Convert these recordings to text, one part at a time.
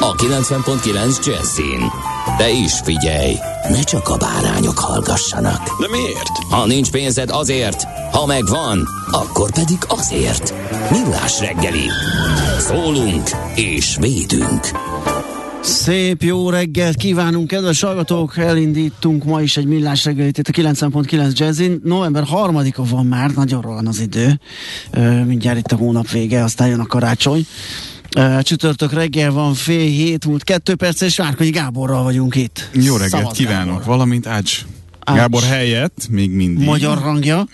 a 90.9 Jazzin. De is figyelj, ne csak a bárányok hallgassanak. De miért? Ha nincs pénzed azért, ha megvan, akkor pedig azért. Millás reggeli. Szólunk és védünk. Szép jó reggelt kívánunk, kedves hallgatók! Elindítunk ma is egy millás reggelit itt a 9.9 Jazzin. November 3-a van már, nagyon rohan az idő. Mindjárt itt a hónap vége, aztán jön a karácsony. Csütörtök reggel van, fél hét múlt kettő perc, és Várkonyi Gáborral vagyunk itt. Jó reggelt Szavaz kívánok, Gábor. valamint Ács Ács. Gábor helyett, még mindig. Magyar hangja.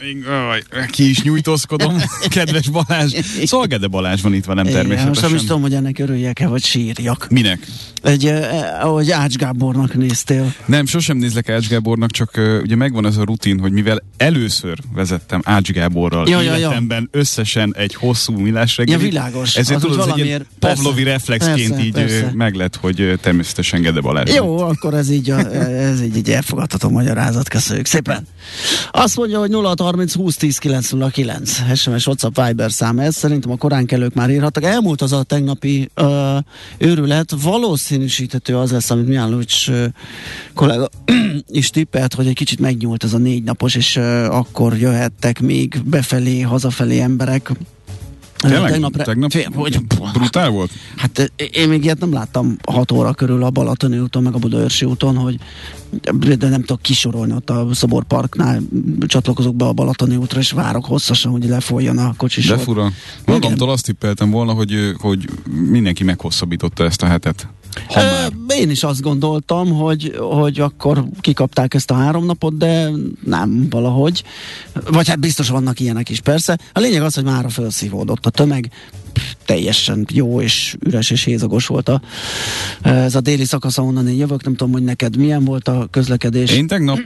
Ki is nyújtózkodom, kedves Balázs. Szóval Gede Balázs van itt velem természetesen. Most nem is tudom, hogy ennek örüljek-e, vagy sírjak. Minek? Egy, eh, ahogy Ács Gábornak néztél. Nem, sosem nézlek Ács Gábornak, csak uh, ugye megvan ez a rutin, hogy mivel először vezettem Ács Gáborral ja, életemben ja, ja. összesen egy hosszú millás reggeli. Ja, világos. Ezért tudod, egy Pavlovi reflexként persze, így persze. meglet, hogy természetesen Gede Balázs. Jó, akkor ez így, a, ez így, így elfogadható magyarázat százat, köszönjük szépen. Azt mondja, hogy 0 30 20 10 909 SMS, WhatsApp, Viber szám ez. Szerintem a koránkelők már írhattak. Elmúlt az a tegnapi uh, őrület. Valószínűsíthető az lesz, amit Miálovics uh, kollega is tippelt, hogy egy kicsit megnyúlt ez a négy napos, és uh, akkor jöhettek még befelé, hazafelé emberek Tényleg? Tegnap, tegnap fél, hogy, brutál volt? Hát én még ilyet nem láttam 6 óra körül a Balatoni úton, meg a Budaörsi úton, hogy de nem tudok kisorolni ott a Szobor Parknál, csatlakozok be a Balatoni útra, és várok hosszasan, hogy lefolyjon a kocsisor. De fura. Magamtól azt tippeltem volna, hogy, hogy mindenki meghosszabbította ezt a hetet. Ha már. Én is azt gondoltam, hogy, hogy akkor kikapták ezt a három napot, de nem valahogy. Vagy hát biztos vannak ilyenek is, persze. A lényeg az, hogy már felszívódott a tömeg, teljesen jó és üres és hézagos volt a, ez a déli szakasz, ahonnan én jövök. Nem tudom, hogy neked milyen volt a közlekedés. Én tegnap,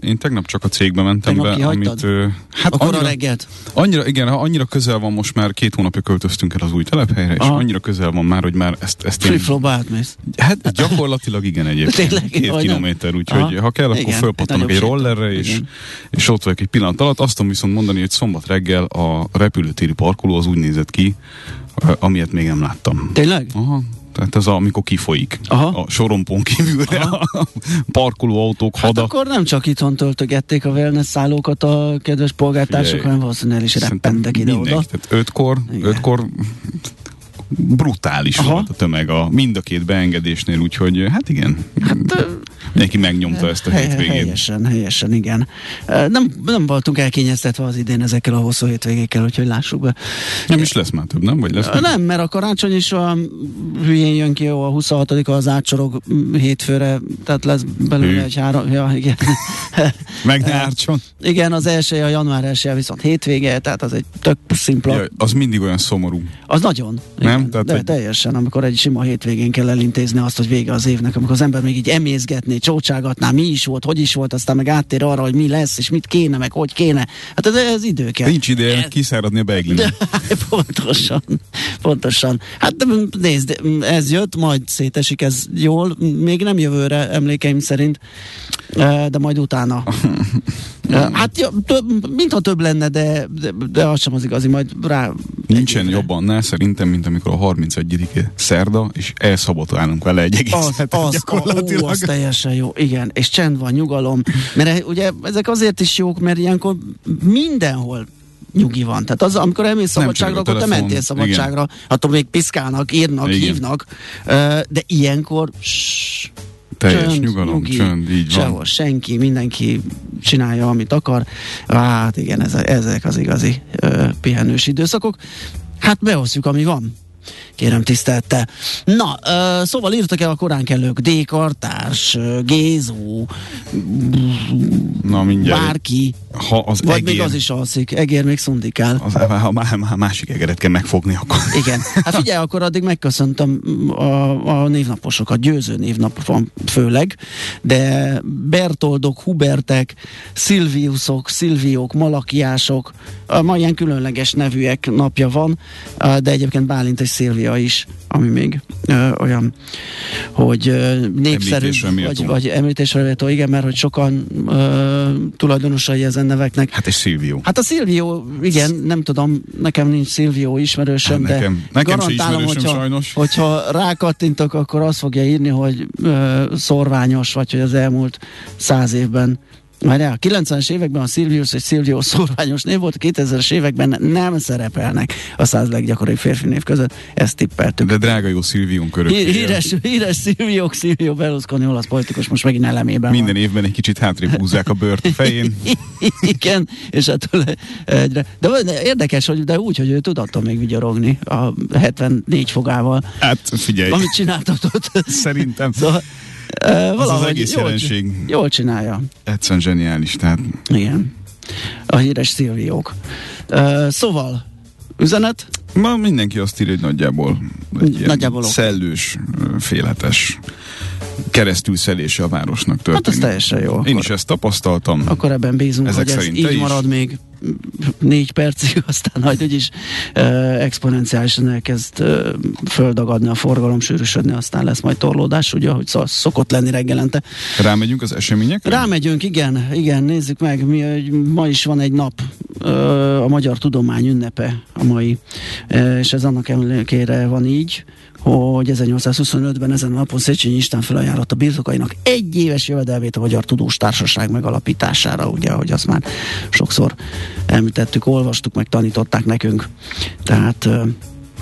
én tegnap csak a cégbe mentem tegnap be, amit... Ö, hát Akkor annyira, a reggelt? Annyira, igen, annyira közel van most már, két hónapja költöztünk el az új telephelyre, és Aha. annyira közel van már, hogy már ezt, ezt én... Free átmész. Hát gyakorlatilag igen egyébként. Tényleg, Két kilométer, úgyhogy Aha. ha kell, akkor fölpattanok egy, egy rollerre, és, és ott vagyok egy pillanat alatt. Azt tudom viszont mondani, hogy szombat reggel a repülőtéri parkoló az úgy nézett ki, amilyet még nem láttam. Tényleg? Aha. Tehát ez a, amikor kifolyik Aha. a sorompon kívülre Aha. a parkoló autók, hát hada. akkor nem csak itthon töltögették a wellness szállókat a kedves polgártársak, hanem valószínűleg is reppentek ide-oda. Ötkor, ötkor brutális Aha. volt a tömeg a mind a két beengedésnél, úgyhogy hát igen. Hát, Neki megnyomta ezt a hétvégét. Helyesen, helyesen, igen. Nem, nem voltunk elkényeztetve az idén ezekkel a hosszú hétvégékkel, úgyhogy lássuk be. Nem is lesz már több, nem? Vagy lesz nem, mert a karácsony is a hülyén jön ki, a 26 az átsorog hétfőre, tehát lesz belőle Hű. egy három, ja, igen. Meg ne ártson. Igen, az első, a január első viszont hétvége, tehát az egy tök szimpla. Ja, az mindig olyan szomorú. Az nagyon. Nem? Igen, Tehát, de egy... teljesen, amikor egy sima hétvégén kell elintézni azt, hogy vége az évnek, amikor az ember még így emészgetné, csócságatná, mi is volt, hogy is volt, aztán meg áttér arra, hogy mi lesz, és mit kéne, meg hogy kéne. Hát ez, ez idő kell. Nincs ideje ez... kiszáradni a beiglinek. pontosan, pontosan. Hát nézd, ez jött, majd szétesik ez jól, még nem jövőre emlékeim szerint, de majd utána. Hát ja, több, mintha több lenne, de, de, de az sem az igazi, majd rá... Nincsen jobban, ne, szerintem, mint amikor a 31 szerda, és elszabotálunk vele egy egész az, az, gyakorlatilag. Ó, az teljesen jó, igen, és csend van, nyugalom, mert ugye ezek azért is jók, mert ilyenkor mindenhol nyugi van. Tehát az, amikor elmész szabadságra, akkor te mentél szabadságra. Igen. Attól még piszkálnak, írnak, igen. hívnak, de ilyenkor ssss, Teljes csönd, nyugalom, nyugi, csönd, így sehol van. senki, mindenki csinálja, amit akar. Hát igen, ez, ezek az igazi ö, pihenős időszakok. Hát beosztjuk, ami van kérem tisztelte. Na, uh, szóval írtak el a korán kellők, D-kartárs, Gézó, Na, mindjárt. bárki, ha az vagy egér, még az is alszik, egér még szundikál. Az, ha a másik egeret kell megfogni, akkor... Igen, hát figyelj, akkor addig megköszöntöm a, a névnaposokat, győző névnap van főleg, de Bertoldok, Hubertek, Szilviusok, Szilviók, Malakiások, ma ilyen különleges nevűek napja van, de egyébként Bálint és Szilvia is, ami még ö, olyan, hogy ö, népszerű, vagy, vagy említésre méltó, igen, mert hogy sokan ö, tulajdonosai ezen neveknek. Hát és Szilvió. Hát a Szilvió, igen, nem tudom, nekem nincs Szilvió ismerősöm, hát nekem, de nekem garantálom, hogyha, sajnos. hogyha rákattintok, akkor azt fogja írni, hogy ö, szorványos, vagy hogy az elmúlt száz évben Várjál, a 90-es években a Silvius és Silvio szorványos név volt, a 2000-es években nem szerepelnek a száz leggyakoribb férfi név között, ezt tippeltük. De drága jó Silvium körök. Híres, híres Silvio, Silvio Berlusconi olasz politikus most megint elemében Minden van. évben egy kicsit hátrébb húzzák a bört a fején. Igen, és ettől egyre. De érdekes, hogy de úgy, hogy ő tud attól még vigyorogni a 74 fogával. Hát figyelj. Amit csináltatott. Szerintem. Szóval, Uh, az az egész jól, jelenség. Jól csinálja. Egyszerűen zseniális, tehát. Igen. A híres szilviók. Szóval, üzenet? Ma mindenki azt írja, hogy nagyjából egy nagyjából szellős, félhetes keresztül szelése a városnak történik. Hát ez teljesen jó. Én akkor. is ezt tapasztaltam. Akkor ebben bízunk, Ezek hogy ez így is. marad még négy percig, aztán majd úgyis uh, exponenciálisan elkezd uh, földagadni a forgalom, sűrűsödni, aztán lesz majd torlódás, ugye, ahogy szokott lenni reggelente. Rámegyünk az eseményekre? Rámegyünk, igen, igen, nézzük meg, mi, ma is van egy nap, uh, a Magyar Tudomány ünnepe a mai, uh, és ez annak emlékére van így, hogy 1825-ben ezen a napon Széchenyi István felajánlott a birtokainak egy éves jövedelmét a Magyar Tudós Társaság megalapítására, ugye, hogy azt már sokszor említettük, olvastuk, meg tanították nekünk. Tehát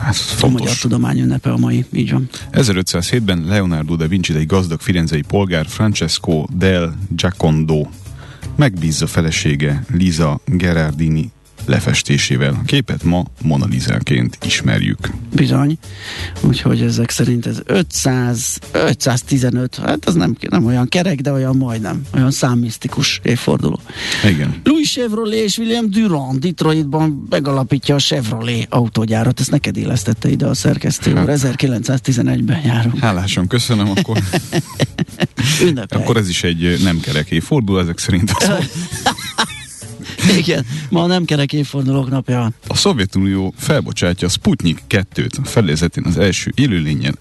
ez a magyar tudomány ünnepe a mai, így van. 1507-ben Leonardo da Vinci egy gazdag firenzei polgár Francesco del Giacondo megbízza felesége Liza Gerardini lefestésével. A képet ma Mona Lisa-ként ismerjük. Bizony, úgyhogy ezek szerint ez 500, 515, hát az nem, nem olyan kerek, de olyan majdnem, olyan számmisztikus évforduló. Igen. Louis Chevrolet és William Durand Detroitban megalapítja a Chevrolet autógyárat, ezt neked élesztette ide a szerkesztő hát. 1911-ben járunk. Hálásan köszönöm, akkor akkor ez is egy nem kerek évforduló, ezek szerint az Igen, ma nem kerek évfordulók napja A Szovjetunió felbocsátja a Sputnik 2-t a felézetén az első élőlényen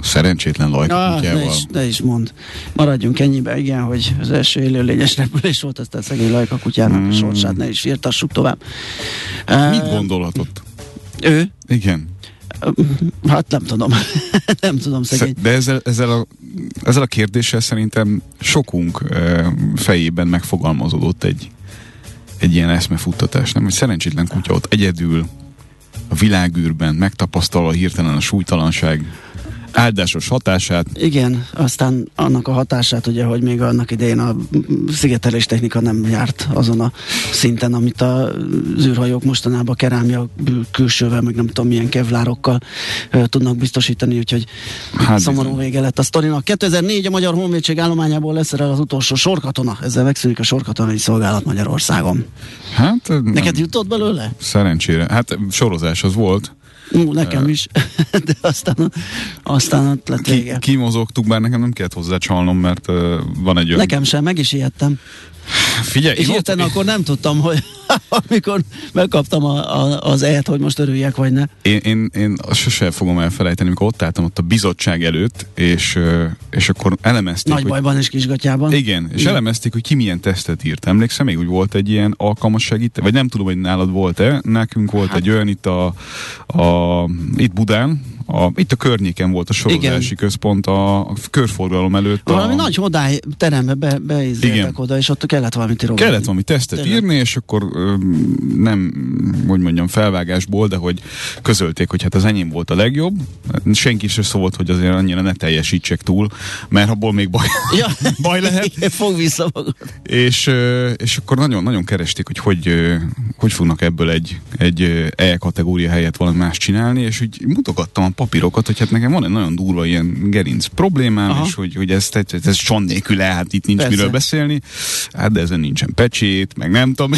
szerencsétlen lajkakutyával. Ne is, ne is mond. Maradjunk ennyibe, igen, hogy az első élőlényes repülés volt, aztán szegény lajkakutyának hmm. a sorsát ne is firtassuk tovább. Mit gondolhatott? Ő? Igen. Hát nem tudom. nem tudom szegény. De ezzel, ezzel, a, ezzel a kérdéssel szerintem sokunk fejében megfogalmazódott egy egy ilyen eszmefuttatás, nem? Hogy szerencsétlen kutya ott egyedül a világűrben megtapasztalva hirtelen a súlytalanság áldásos hatását. Igen, aztán annak a hatását, ugye, hogy még annak idején a szigetelés technika nem járt azon a szinten, amit a űrhajók mostanában kerámia külsővel, meg nem tudom milyen kevlárokkal uh, tudnak biztosítani, úgyhogy hát szomorú bizony. vége lett a sztorinak. 2004 a Magyar Honvédség állományából lesz el az utolsó sorkatona, ezzel megszűnik a sorkatonai szolgálat Magyarországon. Hát, Neked nem. jutott belőle? Szerencsére. Hát sorozás az volt. Ú, nekem is, de aztán, aztán ott lett vége. Ki, kimozogtuk, bár nekem nem kellett hozzá csalnom, mert van egy olyan... Nekem sem, meg is ijedtem. Figyelj, és ott... akkor nem tudtam, hogy amikor megkaptam a, a, az et, hogy most örüljek, vagy ne. Én, én, én sose fogom elfelejteni, amikor ott álltam ott a bizottság előtt, és, és akkor elemezték. Nagy hogy... bajban és kisgatyában. Igen, és igen. elemezték, hogy ki milyen tesztet írt. Emlékszem, még úgy volt egy ilyen alkalmas segít, vagy nem tudom, hogy nálad volt-e, nekünk volt hát. egy olyan itt a, a itt Budán, a, itt a környéken volt a sorozási Igen. központ a, a körforgalom előtt. Valami a, nagy hodály terembe be, be oda, és ott kellett valamit írni. Kellett valami tesztet Tényleg. írni, és akkor ö, nem, hogy mondjam, felvágásból, de hogy közölték, hogy hát az enyém volt a legjobb. Senki se szólt, hogy azért annyira ne teljesítsek túl, mert abból még baj, ja. baj lehet. Igen, fog vissza magad. És, és akkor nagyon-nagyon keresték, hogy, hogy hogy fognak ebből egy, egy E kategória helyett valami más csinálni, és úgy mutogattam a papírokat, hogy hát nekem van egy nagyon durva ilyen gerinc problémám, Aha. és hogy, hogy ez, ez, ez son nélkül hát itt nincs Persze. miről beszélni, hát de ezen nincsen pecsét, meg nem tudom.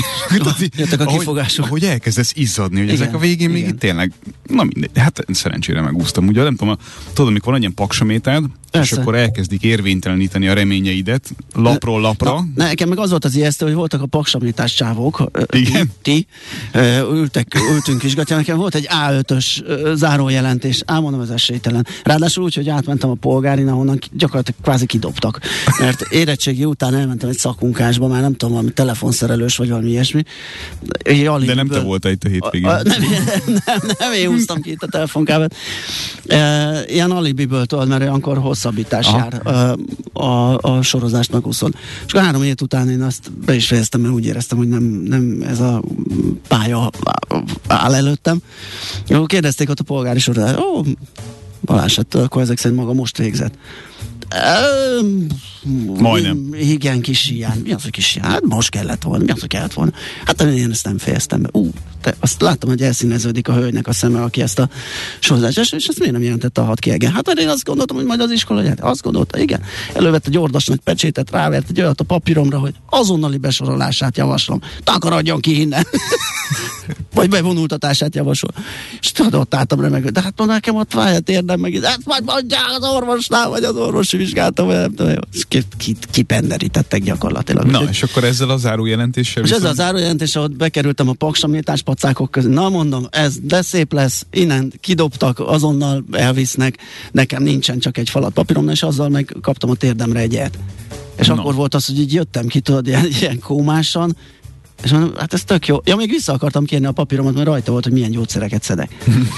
Jöttek a kifogások. Ahogy, ahogy elkezdesz izzadni, hogy Igen. ezek a végén Igen. még itt tényleg, na mindegy, hát szerencsére megúsztam. Ugye nem tudom, tudod, amikor van egy ilyen paksamétád, Persze. és akkor elkezdik érvényteleníteni a reményeidet lapról lapra. Na, nekem meg az volt az ijesztő, hogy voltak a paksamítás csávók, Igen? ti, ültek, ültünk is, gatya, nekem volt egy A5-ös zárójelentés, álmondom az esélytelen. Ráadásul úgy, hogy átmentem a polgárin, ahonnan gyakorlatilag kvázi kidobtak. Mert érettségi után elmentem egy szakmunkásba, már nem tudom, valami telefonszerelős vagy valami ilyesmi. De nem te voltál itt a hétvégén. A, a, nem, nem, nem, nem, én húztam ki itt a telefonkábelt. E, ilyen alibiből tudod, mert olyankor hosszabbítás Aha. jár a, a, a sorozást megúszod. És akkor három év után én azt be is fejeztem, mert úgy éreztem, hogy nem, nem ez a pálya áll előttem. Akkor kérdezték ott a polgári sorozást, ó, Balázs, hát akkor ezek szerint maga most végzett. Majdnem. Igen, kis hiány. Mi az, hogy kis hiány? Hát most kellett volna. Mi az, hogy kellett volna? Hát én ezt nem fejeztem be. Ú, te, azt láttam, hogy elszíneződik a hölgynek a szeme, aki ezt a sorozást, és, és ezt miért nem jelentette a hat kiegen? Hát én azt gondoltam, hogy majd az iskola, hát azt gondolta, igen. Elővette egy pecsétet, rávert egy olyat a papíromra, hogy azonnali besorolását javaslom. Takarodjon ki innen. Vagy bevonultatását javasol. És tudod, ott álltam remegő. De hát mondom, nekem ott fáj a térdem, meg hát majd mondjál az orvosnál, vagy az orvosi vizsgáltam. Kipenderítettek gyakorlatilag. Na, és akkor ezzel a zárójelentéssel És ezzel a zárójelentéssel ott bekerültem a paksamítás pacákok közé. Na mondom, ez de szép lesz, innen kidobtak, azonnal elvisznek, nekem nincsen csak egy falat papírom, és azzal meg kaptam a térdemre egyet. És no. akkor volt az, hogy így jöttem ki, tudod, ilyen, ilyen kómásan, és mondom, hát ez tök jó. Ja, még vissza akartam kérni a papíromat, mert rajta volt, hogy milyen gyógyszereket szedek.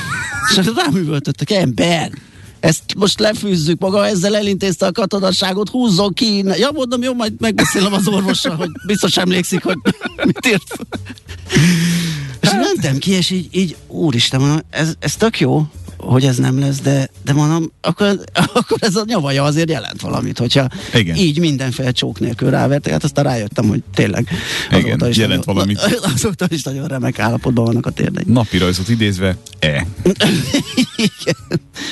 és rám üvöltöttek, ember, ezt most lefűzzük, maga ezzel elintézte a katonasságot, húzzon ki innen. Ja, mondom, jó, majd megbeszélem az orvossal, hogy biztos emlékszik, hogy mit írt. És mentem ki, és így, így úristen, mondom, ez, ez tök jó, hogy ez nem lesz, de, de mondom, akkor, akkor ez a nyavaja azért jelent valamit, hogyha Igen. így mindenféle csók nélkül rávertek, hát aztán rájöttem, hogy tényleg Igen, is jelent nagyon, valamit. Azóta is nagyon remek állapotban vannak a térdeink. Napi rajzot idézve, e. Igen.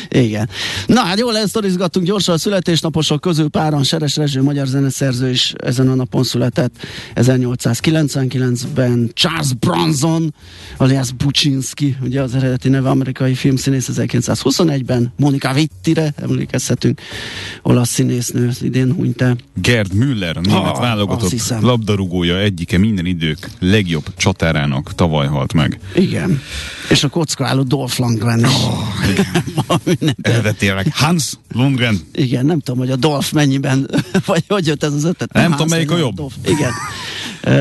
Igen. Na hát jól elsztorizgattunk gyorsan a születésnaposok közül páran Seres Rezső, magyar zeneszerző is ezen a napon született 1899-ben Charles Bronson, alias Buczynski, ugye az eredeti neve amerikai filmszínész 1921-ben, Monika Wittire emlékezhetünk, olasz színésznő idén hunyt el. Gerd Müller, német ah, válogatott labdarúgója egyike minden idők legjobb csatárának tavaly halt meg. Igen. És a kockáló Dolph Lundgren is. Oh, Eredetileg Hans Lundgren. Igen, nem tudom, hogy a Dolph mennyiben, vagy hogy jött ez az ötlet. Nem, nem tudom, melyik a jobb. Dolph. Igen.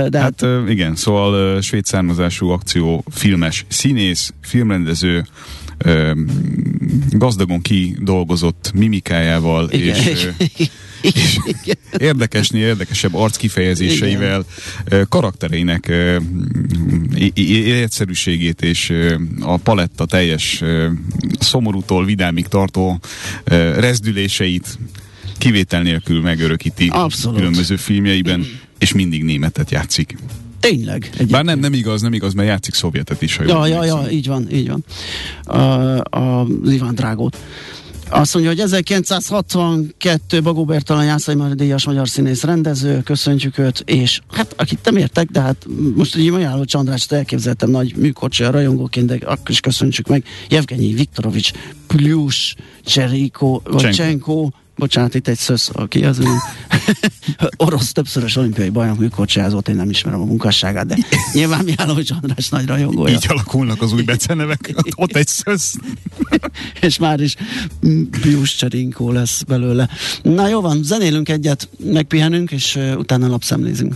De hát, hát igen, szóval svéd származású akció filmes színész, filmrendező, gazdagon kidolgozott mimikájával Igen. és, és érdekesni érdekesebb arckifejezéseivel Igen. karaktereinek egyszerűségét és a paletta teljes szomorútól vidámig tartó rezdüléseit kivétel nélkül megörökíti Abszolút. különböző filmjeiben, és mindig németet játszik. Tényleg. Egyébként. Bár nem, nem igaz, nem igaz, mert játszik szovjetet is. Ha ja, ja, ja, így van, így van. A, a Iván Drágót. Azt mondja, hogy 1962 Bagó Bertalan Jászai Mari Díjas magyar színész rendező, köszöntjük őt, és hát akit nem értek, de hát most így Majáló Csandrást elképzeltem nagy műkocsi a rajongóként, de akkor is köszöntsük meg. Jevgenyi Viktorovics, Plyus, Cseriko, vagy Csenko, bocsánat, itt egy szösz, aki az orosz többszörös olimpiai bajnok műkorcsázott, én nem ismerem a munkásságát, de nyilván Mihálovics András nagy rajongója. Így alakulnak az új becenevek, ott egy szösz. és már is Pius Cserinkó lesz belőle. Na jó van, zenélünk egyet, megpihenünk, és utána lapszemlézünk.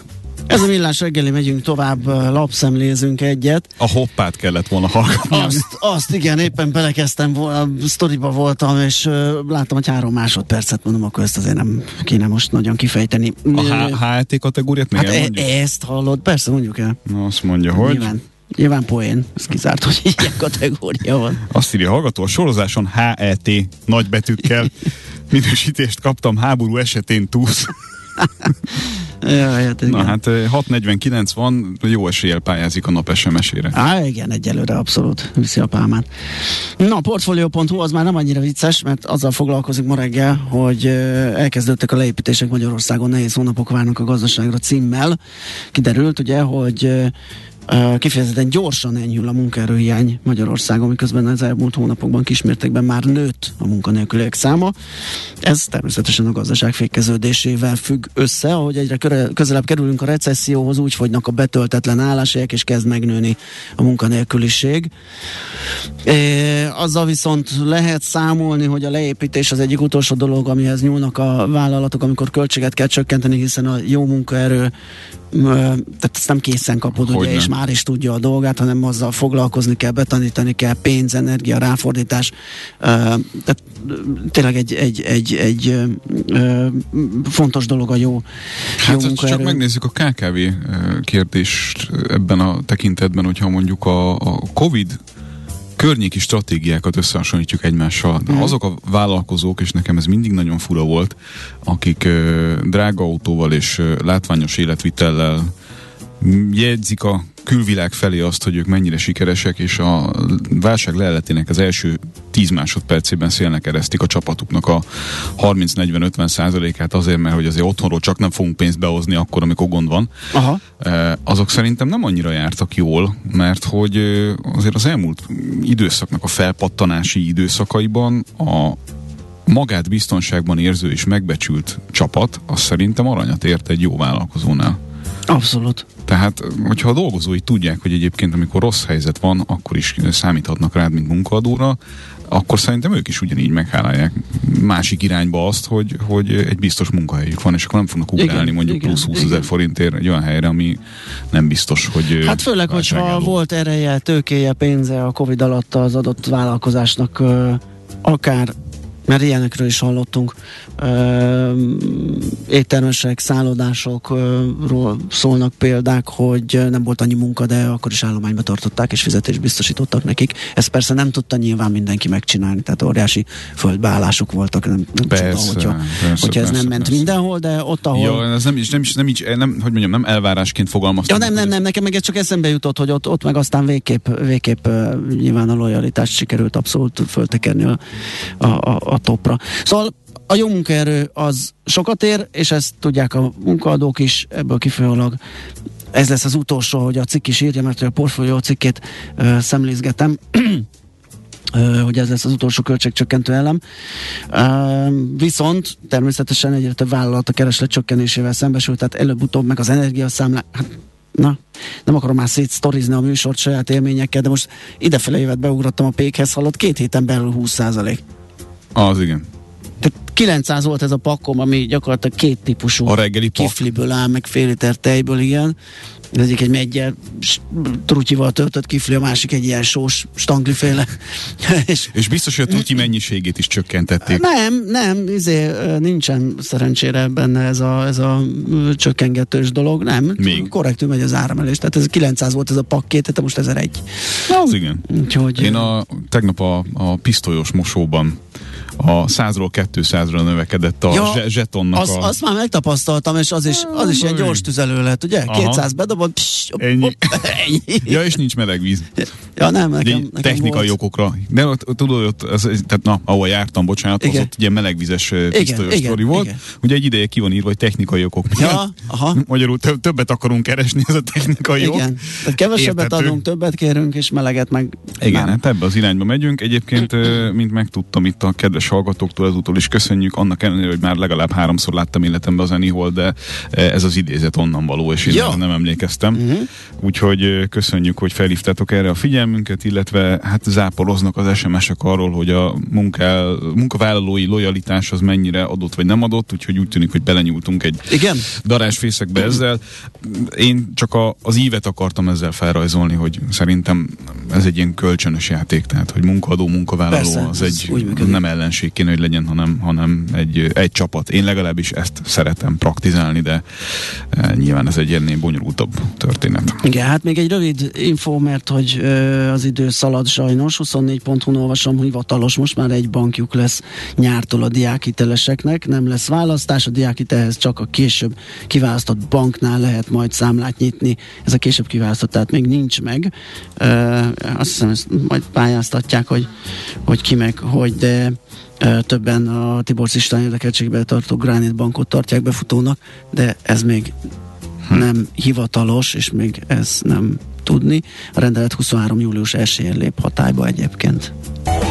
Ez a millás reggeli, megyünk tovább, lapszemlézünk egyet. A hoppát kellett volna hallgatni. Azt, azt igen, éppen belekezdtem, a sztoriba voltam, és uh, láttam, hogy három másodpercet mondom, akkor ezt azért nem kéne most nagyon kifejteni. A HLT kategóriát még hát e- ezt hallod, persze mondjuk el. Na, azt mondja, hogy... Nyilván. Nyilván poén, ez kizárt, hogy ilyen kategória van. Azt írja hallgató, a sorozáson HET nagybetűkkel minősítést kaptam háború esetén túsz. Ja, hát Na hát 6.49 van, jó eséllyel pályázik a nap SMS-ére. Á, igen, egyelőre abszolút viszi a pálmát. Na, Portfolio.hu az már nem annyira vicces, mert azzal foglalkozik ma reggel, hogy elkezdődtek a leépítések Magyarországon, nehéz hónapok várnak a gazdaságra címmel. Kiderült ugye, hogy kifejezetten gyorsan enyhül a munkaerőhiány Magyarországon, miközben az elmúlt hónapokban kismértékben már nőtt a munkanélküliek száma. Ez természetesen a gazdaság fékeződésével függ össze, ahogy egyre közelebb kerülünk a recesszióhoz, úgy fogynak a betöltetlen álláshelyek, és kezd megnőni a munkanélküliség. É, azzal viszont lehet számolni, hogy a leépítés az egyik utolsó dolog, amihez nyúlnak a vállalatok, amikor költséget kell csökkenteni, hiszen a jó munkaerő tehát ezt nem készen kapod, hogy ugye, és már is tudja a dolgát, hanem azzal foglalkozni kell, betanítani kell, pénz, energia, ráfordítás. Tehát tényleg egy, egy, egy, egy fontos dolog a jó, hát, jó munkaerő. Csak megnézzük a KKV kérdést ebben a tekintetben, hogyha mondjuk a, a Covid környéki stratégiákat összehasonlítjuk egymással. Mm. Azok a vállalkozók, és nekem ez mindig nagyon fura volt, akik ö, drága autóval és ö, látványos életvitellel jegyzik a külvilág felé azt, hogy ők mennyire sikeresek, és a válság leletének az első 10 másodpercében szélnek eresztik a csapatuknak a 30-40-50 százalékát azért, mert hogy azért otthonról csak nem fogunk pénzt behozni akkor, amikor gond van. Aha. Azok szerintem nem annyira jártak jól, mert hogy azért az elmúlt időszaknak a felpattanási időszakaiban a magát biztonságban érző és megbecsült csapat, az szerintem aranyat ért egy jó vállalkozónál. Abszolút. Tehát, hogyha a dolgozói tudják, hogy egyébként amikor rossz helyzet van, akkor is számíthatnak rád, mint munkaadóra, akkor szerintem ők is ugyanígy meghálálják másik irányba azt, hogy, hogy egy biztos munkahelyük van, és akkor nem fognak ugrálni igen, mondjuk igen, plusz 20 ezer forintért egy olyan helyre, ami nem biztos, hogy Hát főleg, hogyha volt ereje, tőkéje, pénze a Covid alatt az adott vállalkozásnak akár mert ilyenekről is hallottunk, éttermesek, szállodásokról szólnak példák, hogy nem volt annyi munka, de akkor is állományba tartották és fizetést biztosítottak nekik. Ezt persze nem tudta nyilván mindenki megcsinálni, tehát óriási földbeállások voltak, nem, nem persze, csoda, hogyha, persze, hogyha ez persze, nem ment persze. mindenhol, de ott, ahol... Ja, ez nem is, nem is, nem, is, nem, hogy mondjam, nem elvárásként fogalmaztam. Ja, nem, nem, nem, nekem meg ez csak eszembe jutott, hogy ott, ott meg aztán végképp, végképp nyilván a lojalitást sikerült abszolút föltekerni a, a, a, a topra. Szóval a jó munkaerő az sokat ér, és ezt tudják a munkaadók is, ebből kifolyólag ez lesz az utolsó, hogy a cikk is írja, mert a portfólió cikkét uh, szemlézgetem. Hogy ez lesz az utolsó költségcsökkentő elem. Viszont természetesen egyre több vállalat a kereslet csökkenésével szembesül, tehát előbb-utóbb meg az energiaszámlá... Hát, na, nem akarom már szétsztorizni a műsort saját élményekkel, de most idefele évet beugrottam a pékhez, hallott két héten belül 20 százalék. Az igen. Tehát 900 volt ez a pakkom, ami gyakorlatilag két típusú a reggeli kifliből áll, meg fél liter tejből, igen. Az egyik egy megye trutyival töltött kifli, a másik egy ilyen sós stangliféle. és, és biztos, hogy a trutyi mennyiségét is csökkentették. Nem, nem, izé, nincsen szerencsére benne ez a, ez a csökkengetős dolog, nem. Még. Korrektül megy az áramelés. Tehát ez 900 volt ez a pakkét, tehát most 1001. Na, az igen. Úgyhogy, Én a, tegnap a, a pisztolyos mosóban a 100-ról 200-ra növekedett a ja, zsetonnak az, a... Azt már megtapasztaltam, és az is, az is ilyen gyors tüzelő lett, ugye? Aha. 200 bedobod, pss, op, ennyi. Op, ennyi. ja, és nincs meleg víz. Ja, nem, nekem, nekem Technikai volt. okokra. De ott, tudod, ott, az, tehát na, ahol jártam, bocsánat, igen. az ott ugye melegvizes pisztolyos sztori volt. Igen. Ugye egy ideje ki van írva, hogy technikai okok. Ja, aha. Magyarul többet akarunk keresni, ez a technikai igen. ok. Tehát kevesebbet Értető. adunk, többet kérünk, és meleget meg Igen, nem. hát ebbe az irányba megyünk. Egyébként, mint megtudtam itt a kedves hallgatóktól ezúttal is köszönjük, annak ellenére, hogy már legalább háromszor láttam életemben az Anyhol, de ez az idézet onnan való, és én ja. nem emlékeztem. Uh-huh. Úgyhogy köszönjük, hogy felhívtátok erre a figyelmünket, illetve hát záporoznak az SMS-ek arról, hogy a munká, munkavállalói lojalitás az mennyire adott vagy nem adott, úgyhogy úgy tűnik, hogy belenyúltunk egy Igen? darásfészekbe ezzel. Én csak a, az ívet akartam ezzel felrajzolni, hogy szerintem ez egy ilyen kölcsönös játék, tehát hogy munkadó, munkavállaló Persze, az egy nem ellenség kéne, hogy legyen, hanem, hanem egy, egy csapat. Én legalábbis ezt szeretem praktizálni, de e, nyilván ez egy ennél bonyolultabb történet. Igen, hát még egy rövid info, mert hogy ö, az idő szalad sajnos, 24 ponton olvasom, hivatalos, most már egy bankjuk lesz nyártól a diákiteleseknek, nem lesz választás, a diákitelhez csak a később kiválasztott banknál lehet majd számlát nyitni, ez a később kiválasztott, tehát még nincs meg. Ö, azt hiszem, ezt majd pályáztatják, hogy, hogy ki meg, hogy, de többen a Tibor István érdekeltségbe tartó Granit Bankot tartják befutónak, de ez még hm. nem hivatalos, és még ez nem tudni. A rendelet 23. július 1-én lép hatályba egyébként.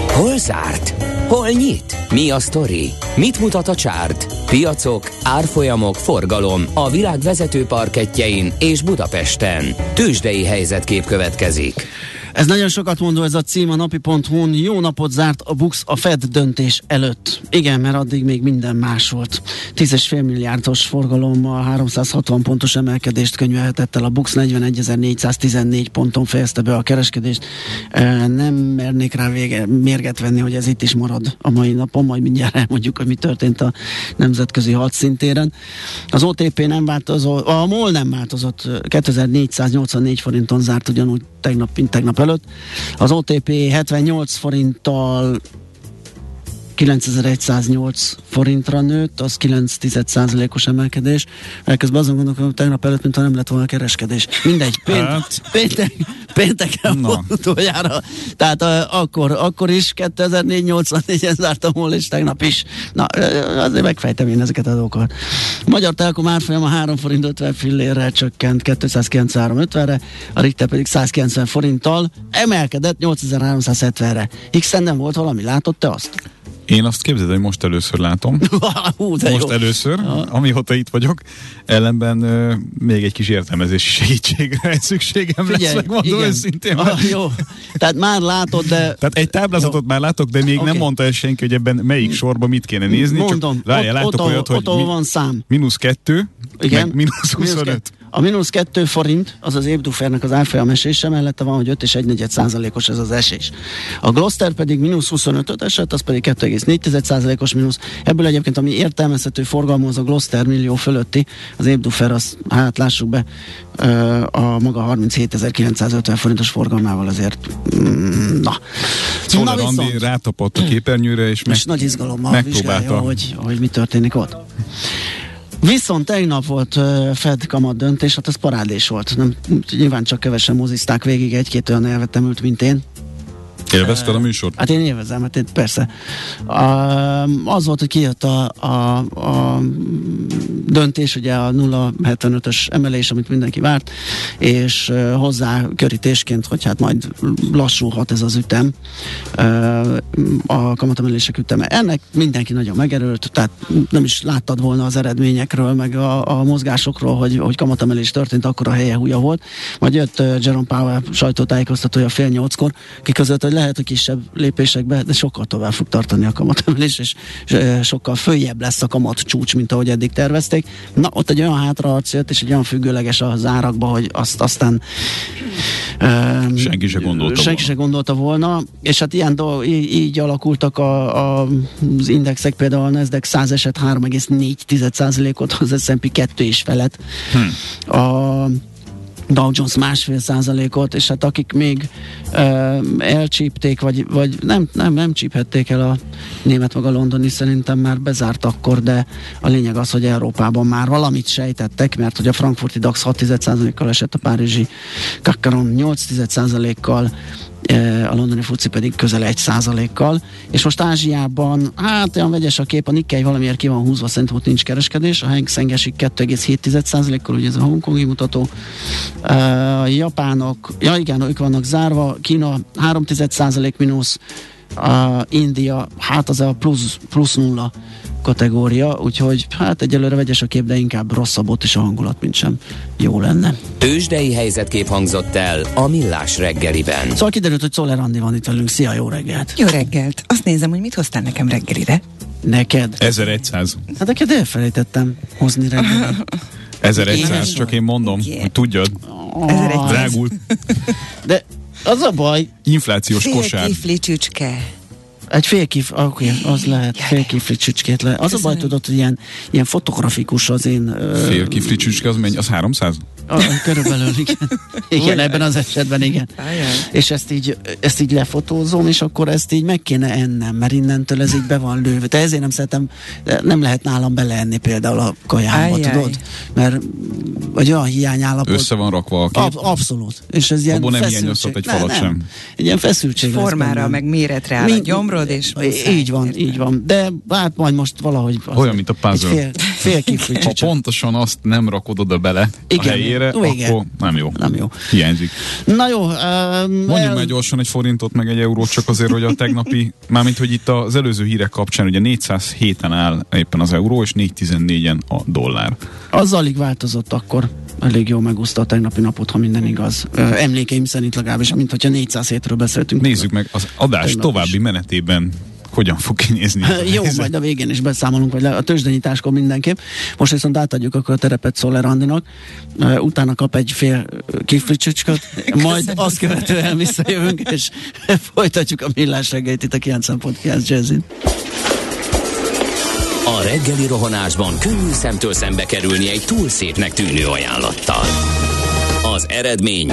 Hol zárt? Hol nyit? Mi a sztori? Mit mutat a csárt? Piacok, árfolyamok, forgalom a világ vezető parketjein és Budapesten. Tősdei helyzetkép következik. Ez nagyon sokat mondó ez a cím a napi.hu-n. Jó napot zárt a Bux a Fed döntés előtt. Igen, mert addig még minden más volt. 10,5 milliárdos forgalommal 360 pontos emelkedést könyvelhetett el a Bux 41.414 ponton fejezte be a kereskedést. Nem mernék rá vége, mérget venni, hogy ez itt is marad a mai napon, majd mindjárt elmondjuk, hogy mi történt a nemzetközi hadszintéren. Az OTP nem változott, a MOL nem változott, 2484 forinton zárt ugyanúgy tegnap, mint tegnap előtt. Az OTP 78 forinttal 9108 forintra nőtt, az 9 os emelkedés. Elkezdve azon gondolkodom, hogy tegnap előtt, mintha nem lett volna kereskedés. Mindegy, pént, hát. péntek, pénteken no. volt utoljára. Tehát uh, akkor, akkor is 2484-en zártam volna, és tegnap is. Na, azért megfejtem én ezeket a dolgokat. Magyar Telekom árfolyama 3 forint 50 fillérrel csökkent 293,50-re, a Richter pedig 190 forinttal emelkedett 8370-re. x nem volt valami, látott te azt? Én azt képzeld, hogy most először látom. Hú, most jó. először, ja. amióta itt vagyok. Ellenben uh, még egy kis értelmezési segítségre szükségem Figyelj, lesz, megmondom igen. őszintén. Ah, jó, tehát már látod, de... Tehát egy táblázatot jó. már látok, de még okay. nem mondta el senki, hogy ebben melyik sorban mit kéne nézni. Mondom, csak rájá, látok ott, olyat, ott, hogy ott van szám. Mínusz kettő, igen. meg mínusz 25. A mínusz 2 forint, az az Ébdufernek az árfolyam esése, mellette van, hogy 5 és 1 százalékos ez az esés. A Gloster pedig mínusz 25 esett, az pedig 2,4 százalékos mínusz. Ebből egyébként, ami értelmezhető forgalmú, az a Gloster millió fölötti, az Ébdufer, az, hát lássuk be, a maga 37.950 forintos forgalmával azért mm, na. Szóval na Andi rátapott a képernyőre, és, meg, és nagy izgalommal vizsgálja, hogy, hogy mi történik ott. Viszont tegnap volt uh, Fed kamat döntés, hát ez parádés volt. Nem, nyilván csak kevesen mozizták végig, egy-két olyan elvettem ült, mint én. Élvezted a műsort? Hát én élvezem, hát én persze. Az volt, hogy kijött a, a, a döntés, ugye a 0,75-ös emelés, amit mindenki várt, és hozzá körítésként, hogy hát majd lassulhat ez az ütem, a kamatemelések üteme. Ennek mindenki nagyon megerőlt, tehát nem is láttad volna az eredményekről, meg a, a mozgásokról, hogy, hogy kamatemelés történt, akkor a helye húja volt. Majd jött Jerome Powell sajtótájékoztatója fél nyolckor, ki között, hogy lehet, hogy kisebb lépésekbe, de sokkal tovább fog tartani a kamatemelés, és sokkal följebb lesz a kamat csúcs, mint ahogy eddig tervezték. Na, ott egy olyan hátraarc jött, és egy olyan függőleges az árakba, hogy azt aztán um, senki se gondolta senki volna. se gondolta volna, és hát ilyen dolg, így, így alakultak a, a, az indexek, például a Nasdaq 100 eset 3,4%-ot, az S&P 2 is felett. Hm. A Dow Jones másfél százalékot, és hát akik még ö, elcsípték, vagy, vagy nem, nem, nem csíphették el a német meg a londoni, szerintem már bezárt akkor, de a lényeg az, hogy Európában már valamit sejtettek, mert hogy a frankfurti DAX 6% kal esett, a párizsi Kakaron 8 kal a londoni fuci pedig közel egy százalékkal, és most Ázsiában, hát olyan vegyes a kép, a Nikkei valamiért ki van húzva, szerintem ott nincs kereskedés, a Hang Seng esik 2,7 százalékkal, ugye ez a hongkongi mutató, a japánok, ja igen, ők vannak zárva, Kína 3 százalék mínusz, a India, hát az a plusz, plusz nulla kategória, úgyhogy hát egyelőre vegyes a kép, de inkább rosszabb ott is a hangulat, mint sem jó lenne. Tőzsdei helyzetkép hangzott el a Millás reggeliben. Szóval kiderült, hogy Szoller Andi van itt velünk. Szia, jó reggelt! Jó reggelt! Azt nézem, hogy mit hoztál nekem reggelire. Neked? 1100. Hát neked elfelejtettem hozni reggel. 1100, csak én mondom, hogy tudjad. Oh. Drágult. De az a baj. Inflációs Fél kosár. Kifli csücske. Egy félkif, oké, okay, az lehet, félkifli csücskét lehet. Az a baj, tudod, hogy ilyen, ilyen fotografikus az én... Félkifli csücske, az mennyi? Az 300? A, körülbelül, igen. igen, ebben az esetben, igen. Ajaj. És ezt így, ezt így lefotózom, és akkor ezt így meg kéne ennem, mert innentől ez így be van lőve. Te ezért nem szeretem, nem lehet nálam beleenni például a kajámba, Ajaj. tudod? Mert vagy olyan hiányállapot. Össze van rakva a kép. Ab, abszolút. És ez ilyen Abból nem hiányozhat egy falat sem. Egy ilyen feszültség Formára, meg méretre áll Mind, a gyomrod, és Így van, így van. De hát majd most valahogy... Olyan, mint a puzzle. Fél, fél Ha pontosan azt nem rakod oda bele Igen, a helyére, vége. akkor nem jó. Nem jó. Hiányzik. Na jó. Um, Mondjuk el... meg gyorsan egy forintot, meg egy eurót, csak azért, hogy a tegnapi, mármint, hogy itt az előző hírek kapcsán, ugye 407-en áll éppen az euró, és 414-en a dollár. Az alig változott akkor elég jól megúszta a tegnapi napot, ha minden igaz. Emlékeim szerint legalábbis, mint hogyha 400 hétről beszéltünk. Nézzük meg az adás további is. menetében hogyan fog kinézni. Jó, majd a végén is beszámolunk, vagy a tőzsdenyításkor mindenképp. Most viszont átadjuk akkor a terepet Szoller Andinak, utána kap egy fél kiflicsücskot, majd azt követően visszajövünk, és folytatjuk a millás reggelyt itt a 9.9 Jazzin. A reggeli rohanásban könnyű szemtől szembe kerülni egy túl szépnek tűnő ajánlattal. Az eredmény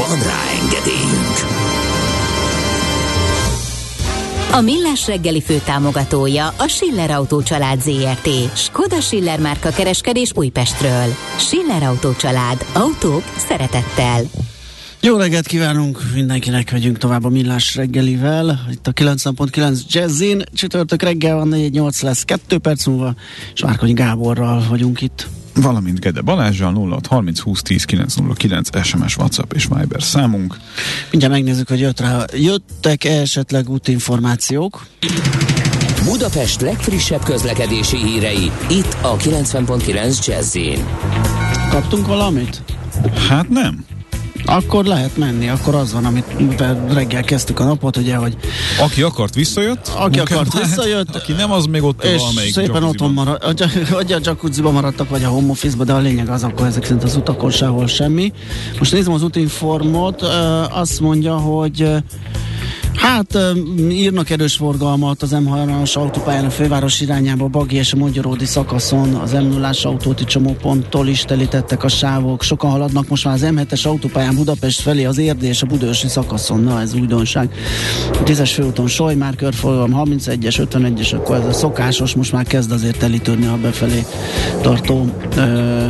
Van rá engedélyünk! A Millás reggeli főtámogatója a Schiller Autó család ZRT. Skoda Schiller márka kereskedés Újpestről. Schiller Autó család. Autók szeretettel. Jó reggelt kívánunk mindenkinek, vegyünk tovább a Millás reggelivel. Itt a 9.9 Jazzin, csütörtök reggel van 4-8 lesz, 2 perc múlva, és Márkonyi Gáborral vagyunk itt valamint Gede Balázsjal 06 30 20 10 909 SMS, WhatsApp és Viber számunk. Mindjárt megnézzük, hogy jött rá. Jöttek -e esetleg útinformációk? Budapest legfrissebb közlekedési hírei itt a 90.9 jazz Kaptunk valamit? Hát nem akkor lehet menni, akkor az van, amit reggel kezdtük a napot, ugye, hogy... Aki akart, visszajött. Aki akart, visszajött. Aki nem, az még ott és valamelyik szépen otthon marad, vagy a jacuzziban maradtak, vagy a home office de a lényeg az akkor ezek szerint az utakon sehol semmi. Most nézem az útinformot, azt mondja, hogy Hát írnak erős forgalmat az M3-as autópályán a főváros irányába, Bagi és a Magyaródi szakaszon, az m 0 autóti csomóponttól is telítettek a sávok. Sokan haladnak most már az M7-es autópályán Budapest felé az Érdi és a Budősi szakaszon. Na, ez újdonság. A 10-es főúton Solymár körforgalom, 31-es, 51-es, akkor ez a szokásos, most már kezd azért telítődni a befelé tartó ö,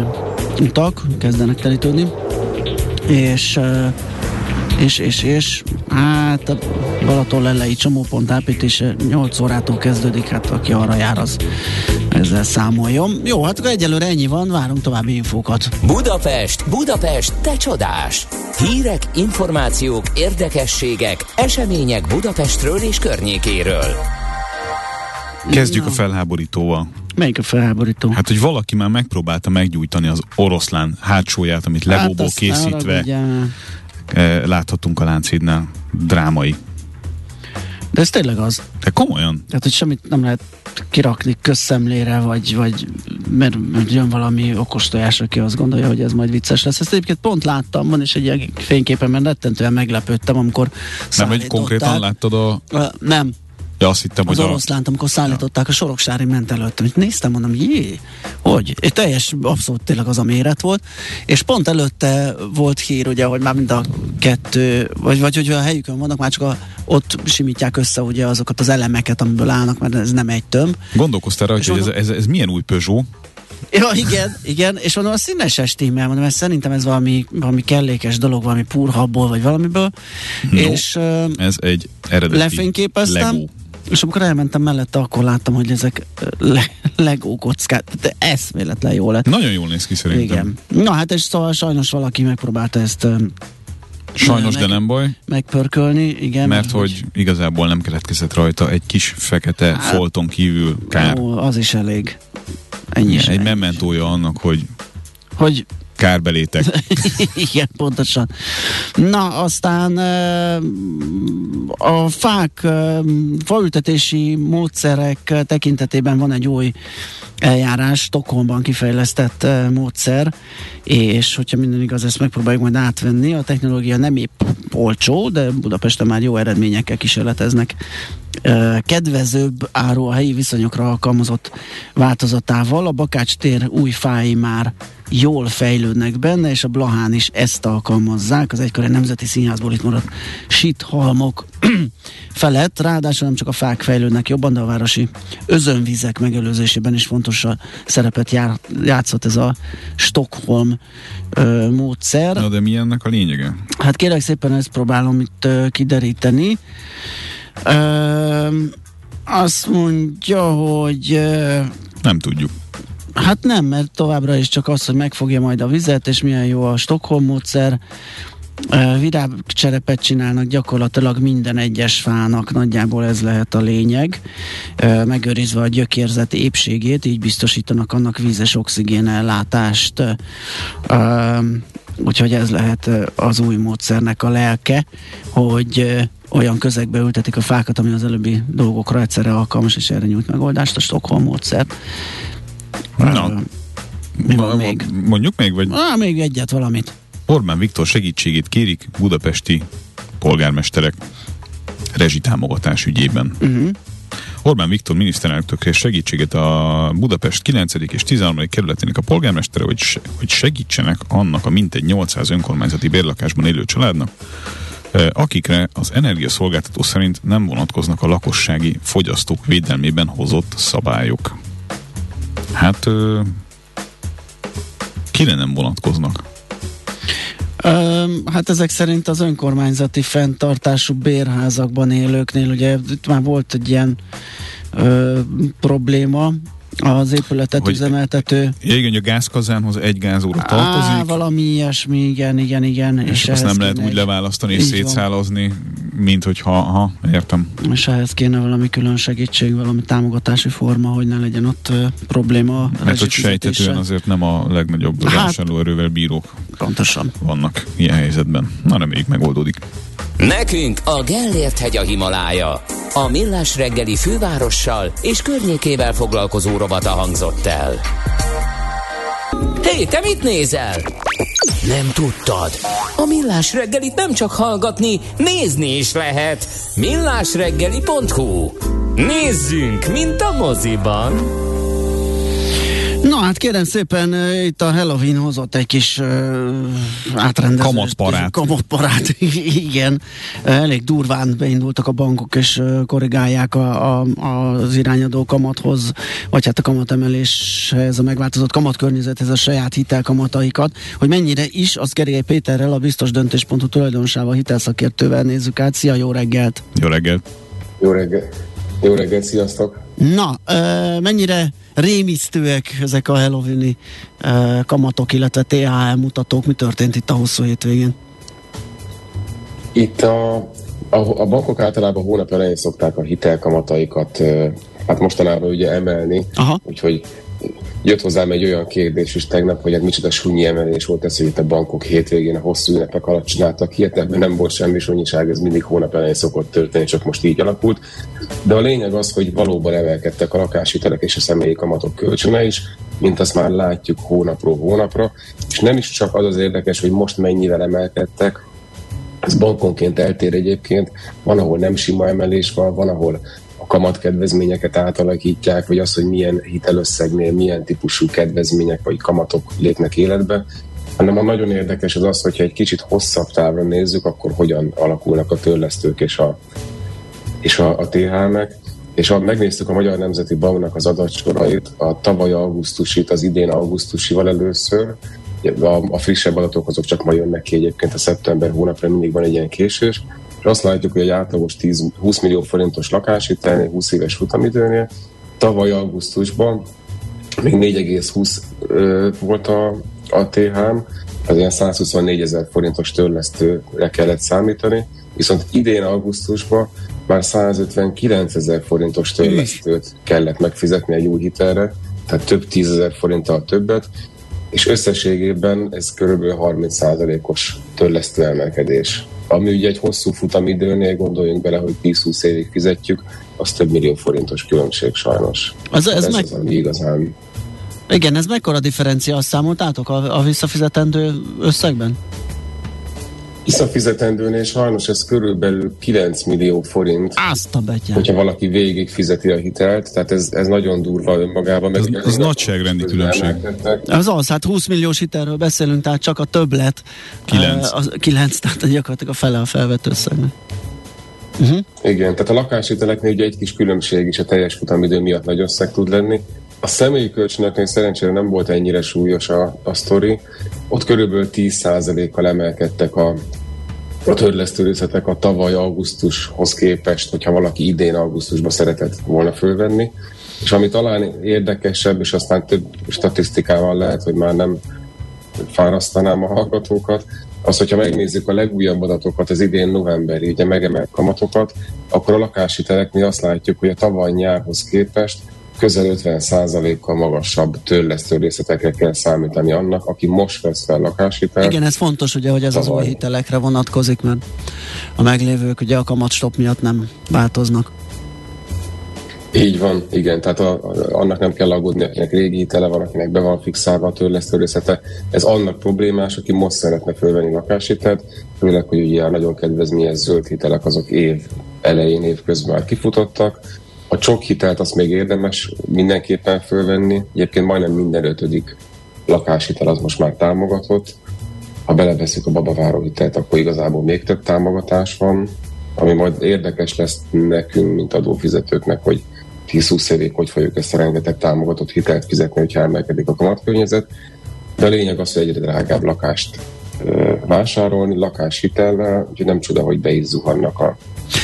utak, kezdenek telítődni. És ö, és, és, és hát a Balaton lelei csomópont építése 8 órától kezdődik, hát aki arra jár, az ezzel számoljon. Jó, hát akkor egyelőre ennyi van, várunk további infókat. Budapest, Budapest, te csodás! Hírek, információk, érdekességek, események Budapestről és környékéről. Kezdjük a felháborítóval. Melyik a felháborító? Hát, hogy valaki már megpróbálta meggyújtani az oroszlán hátsóját, amit hát legóból készítve Eh, láthatunk a Lánchídnál. Drámai. De ez tényleg az. De komolyan? Tehát, hogy semmit nem lehet kirakni közszemlére, vagy, vagy mert, jön valami okos tojás, aki azt gondolja, hogy ez majd vicces lesz. Ezt egyébként pont láttam, van is egy ilyen fényképen, mert rettentően meglepődtem, amikor Nem, hogy konkrétan láttad a... Nem, Ja, azt hittem, az hogy oroszlánt, amikor szállították a soroksári ment előtt. Hogy néztem, mondom, jé, hogy? És teljes, abszolút tényleg az a méret volt. És pont előtte volt hír, ugye, hogy már mind a kettő, vagy, vagy hogy a helyükön vannak, már csak a, ott simítják össze ugye azokat az elemeket, amiből állnak, mert ez nem egy tömb. Gondolkoztál rajta, hogy ez, ez, ez milyen új Peugeot? Ja, igen, igen, és mondom, a színeses tímmel, mondom, mert szerintem ez valami, valami kellékes dolog, valami purhabból, vagy valamiből. No, és ez egy eredeti lefényképeztem, Lego. És amikor elmentem mellette, akkor láttam, hogy ezek le, Lego kockák, de eszméletlen jó lett. Nagyon jól néz ki szerintem. Igen. Na hát, és szóval sajnos valaki megpróbálta ezt Sajnos, meg, de nem baj. Megpörkölni, igen. Mert hogy, hogy igazából nem keletkezett rajta egy kis fekete hát, folton kívül kár. Ó, az is elég. Ennyi Igen, egy mementója annak, hogy hogy kárbelétek. Igen, pontosan. Na, aztán a fák, faültetési módszerek tekintetében van egy új eljárás, Stockholmban kifejlesztett módszer, és hogyha minden igaz, ezt megpróbáljuk majd átvenni. A technológia nem épp olcsó, de Budapesten már jó eredményekkel kísérleteznek kedvezőbb áru a helyi viszonyokra alkalmazott változatával. A Bakács tér új fái már jól fejlődnek benne, és a Blahán is ezt alkalmazzák. Az egykori Nemzeti Színházból itt maradt halmok felett, ráadásul nem csak a fák fejlődnek jobban, de a városi özönvizek megelőzésében is fontos a szerepet jár, játszott ez a Stockholm ö, módszer. Na de mi ennek a lényege? Hát kérlek szépen ezt próbálom itt ö, kideríteni. Ö, azt mondja, hogy... Ö, nem tudjuk. Hát nem, mert továbbra is csak az, hogy megfogja majd a vizet, és milyen jó a Stockholm módszer. Virágcserepet csinálnak gyakorlatilag minden egyes fának, nagyjából ez lehet a lényeg, megőrizve a gyökérzet épségét, így biztosítanak annak vízes oxigén ellátást. Úgyhogy ez lehet az új módszernek a lelke, hogy olyan közegbe ültetik a fákat, ami az előbbi dolgokra egyszerre alkalmas, és erre nyújt megoldást a Stockholm módszer. Na, mi van még? Mondjuk még, vagy? Ah, még egyet, valamit. Orbán Viktor segítségét kérik budapesti polgármesterek rezsitámogatás ügyében. Uh-huh. Orbán Viktor miniszterelnöktől segítséget a Budapest 9. és 13. kerületének a polgármestere, hogy, se, hogy segítsenek annak a mintegy 800 önkormányzati bérlakásban élő családnak, akikre az energiaszolgáltató szerint nem vonatkoznak a lakossági fogyasztók védelmében hozott szabályok. Hát kire nem vonatkoznak? hát ezek szerint az önkormányzati fenntartású bérházakban élőknél, ugye itt már volt egy ilyen ö, probléma, az épületet hogy üzemeltető. Igen, a gázkazánhoz egy gázóra tartozik. Á, valami ilyesmi, igen, igen, igen. És, és azt nem lehet úgy leválasztani és szétszálazni, mint hogyha, ha, értem. És ehhez kéne valami külön segítség, valami támogatási forma, hogy ne legyen ott uh, probléma. Mert hogy sejtetően azért nem a legnagyobb hát, vásárlóerővel bírók pontosan. vannak ilyen helyzetben. Na, reméljük megoldódik. Nekünk a Gellért hegy a Himalája. A Millás reggeli fővárossal és környékével foglalkozó rovata hangzott el. Hé, te mit nézel? Nem tudtad? A Millás reggelit nem csak hallgatni, nézni is lehet. millásreggeli.hu Nézzünk, mint a moziban! Na hát kérem szépen, itt a Halloween hozott egy kis uh, átrendezést. Kamatparát. Kamatparát, igen. Elég durván beindultak a bankok, és korrigálják a, a, az irányadó kamathoz, vagy hát a kamatemeléshez, a megváltozott kamatkörnyezethez a saját hitelkamataikat. Hogy mennyire is, az Gergely Péterrel, a biztos döntéspontú tulajdonosával, hitelszakértővel nézzük át. Szia, jó reggelt! Jó reggelt! Jó reggelt! Jó reggelt, sziasztok! Na, uh, mennyire rémisztőek ezek a Halloween uh, kamatok, illetve THL mutatók. Mi történt itt a hosszú hétvégén? Itt a, a, a bankok általában hónap elején szokták a hitelkamataikat uh, hát mostanában ugye emelni, Aha. úgyhogy jött hozzám egy olyan kérdés is tegnap, hogy hát micsoda sunyi emelés volt ez, hogy itt a bankok hétvégén a hosszú ünnepek alatt csináltak ilyet, ebben nem volt semmi sunyiság, ez mindig hónap elején szokott történni, csak most így alakult. De a lényeg az, hogy valóban emelkedtek a lakáshitelek és a személyi kamatok kölcsöne is, mint azt már látjuk hónapról hónapra, és nem is csak az az érdekes, hogy most mennyivel emelkedtek, ez bankonként eltér egyébként, van, ahol nem sima emelés van, van, ahol kamatkedvezményeket átalakítják, vagy az, hogy milyen hitelösszegnél milyen típusú kedvezmények vagy kamatok lépnek életbe, hanem a nagyon érdekes az az, hogyha egy kicsit hosszabb távra nézzük, akkor hogyan alakulnak a törlesztők és a, és a, a THM-ek. És ha megnéztük a Magyar Nemzeti Banknak az adatsorait, a tavaly augusztusit az idén augusztusival először, a, a frissebb adatok azok csak ma jönnek ki egyébként a szeptember hónapra mindig van egy ilyen késés, és azt látjuk, hogy egy átlagos 10, 20 millió forintos lakásítelnél, 20 éves futamidőnél, tavaly augusztusban még 4,20 volt a, a THM, az ilyen 124 ezer forintos törlesztőre kellett számítani, viszont idén augusztusban már 159 ezer forintos törlesztőt kellett megfizetni egy új hitelre, tehát több tízezer forinttal többet, és összességében ez körülbelül 30%-os törlesztő emelkedés. Ami ugye egy hosszú futamidőnél, gondoljunk bele, hogy 10-20 évig fizetjük, az több millió forintos különbség sajnos. Az, ez, ez meg... az, ami igazán igen, ez mekkora differencia, azt számoltátok a, a visszafizetendő összegben? Visszafizetendőnél sajnos ez körülbelül 9 millió forint. Azt a betyár. Hogyha valaki végig fizeti a hitelt, tehát ez, ez nagyon durva önmagában. Ez, ez, ez nagyságrendi különbség. Az az, hát 20 milliós hitelről beszélünk, tehát csak a többlet. 9. Uh, 9, tehát gyakorlatilag a fele a felvett összegnek. Uh-huh. Igen, tehát a lakáshiteleknél ugye egy kis különbség is a teljes futamidő miatt nagy összeg tud lenni. A személyi kölcsönöknél szerencsére nem volt ennyire súlyos a, a sztori. Ott körülbelül 10%-kal emelkedtek a, a törlesztő részletek a tavaly augusztushoz képest, hogyha valaki idén augusztusban szeretett volna fölvenni. És ami talán érdekesebb, és aztán több statisztikával lehet, hogy már nem fárasztanám a hallgatókat, az, hogyha megnézzük a legújabb adatokat, az idén novemberi, ugye megemelt kamatokat, akkor a lakáshiteleknél azt látjuk, hogy a tavaly nyárhoz képest közel 50%-kal magasabb törlesztő részletekre kell számítani annak, aki most vesz fel lakáshitelt. Igen, ez fontos ugye, hogy ez tavaly. az új hitelekre vonatkozik, mert a meglévők ugye a kamatstop miatt nem változnak. Így van, igen, tehát a, a, annak nem kell aggódni, akinek régi hitele van, akinek be van fixálva a törlesztő részlete. Ez annak problémás, aki most szeretne fölvenni lakáshitelt, főleg, hogy ugye a nagyon kedvezményes zöld hitelek azok év elején, év közben már kifutottak, a csok hitelt azt még érdemes mindenképpen fölvenni. Egyébként majdnem minden ötödik lakáshitel az most már támogatott. Ha beleveszik a babaváró hitelt, akkor igazából még több támogatás van, ami majd érdekes lesz nekünk, mint adófizetőknek, hogy 10-20 évig hogy fogjuk ezt a rengeteg támogatott hitelt fizetni, hogyha emelkedik a kamatkörnyezet. De a lényeg az, hogy egyre drágább lakást vásárolni, lakáshitellel, úgyhogy nem csoda, hogy be is zuhannak a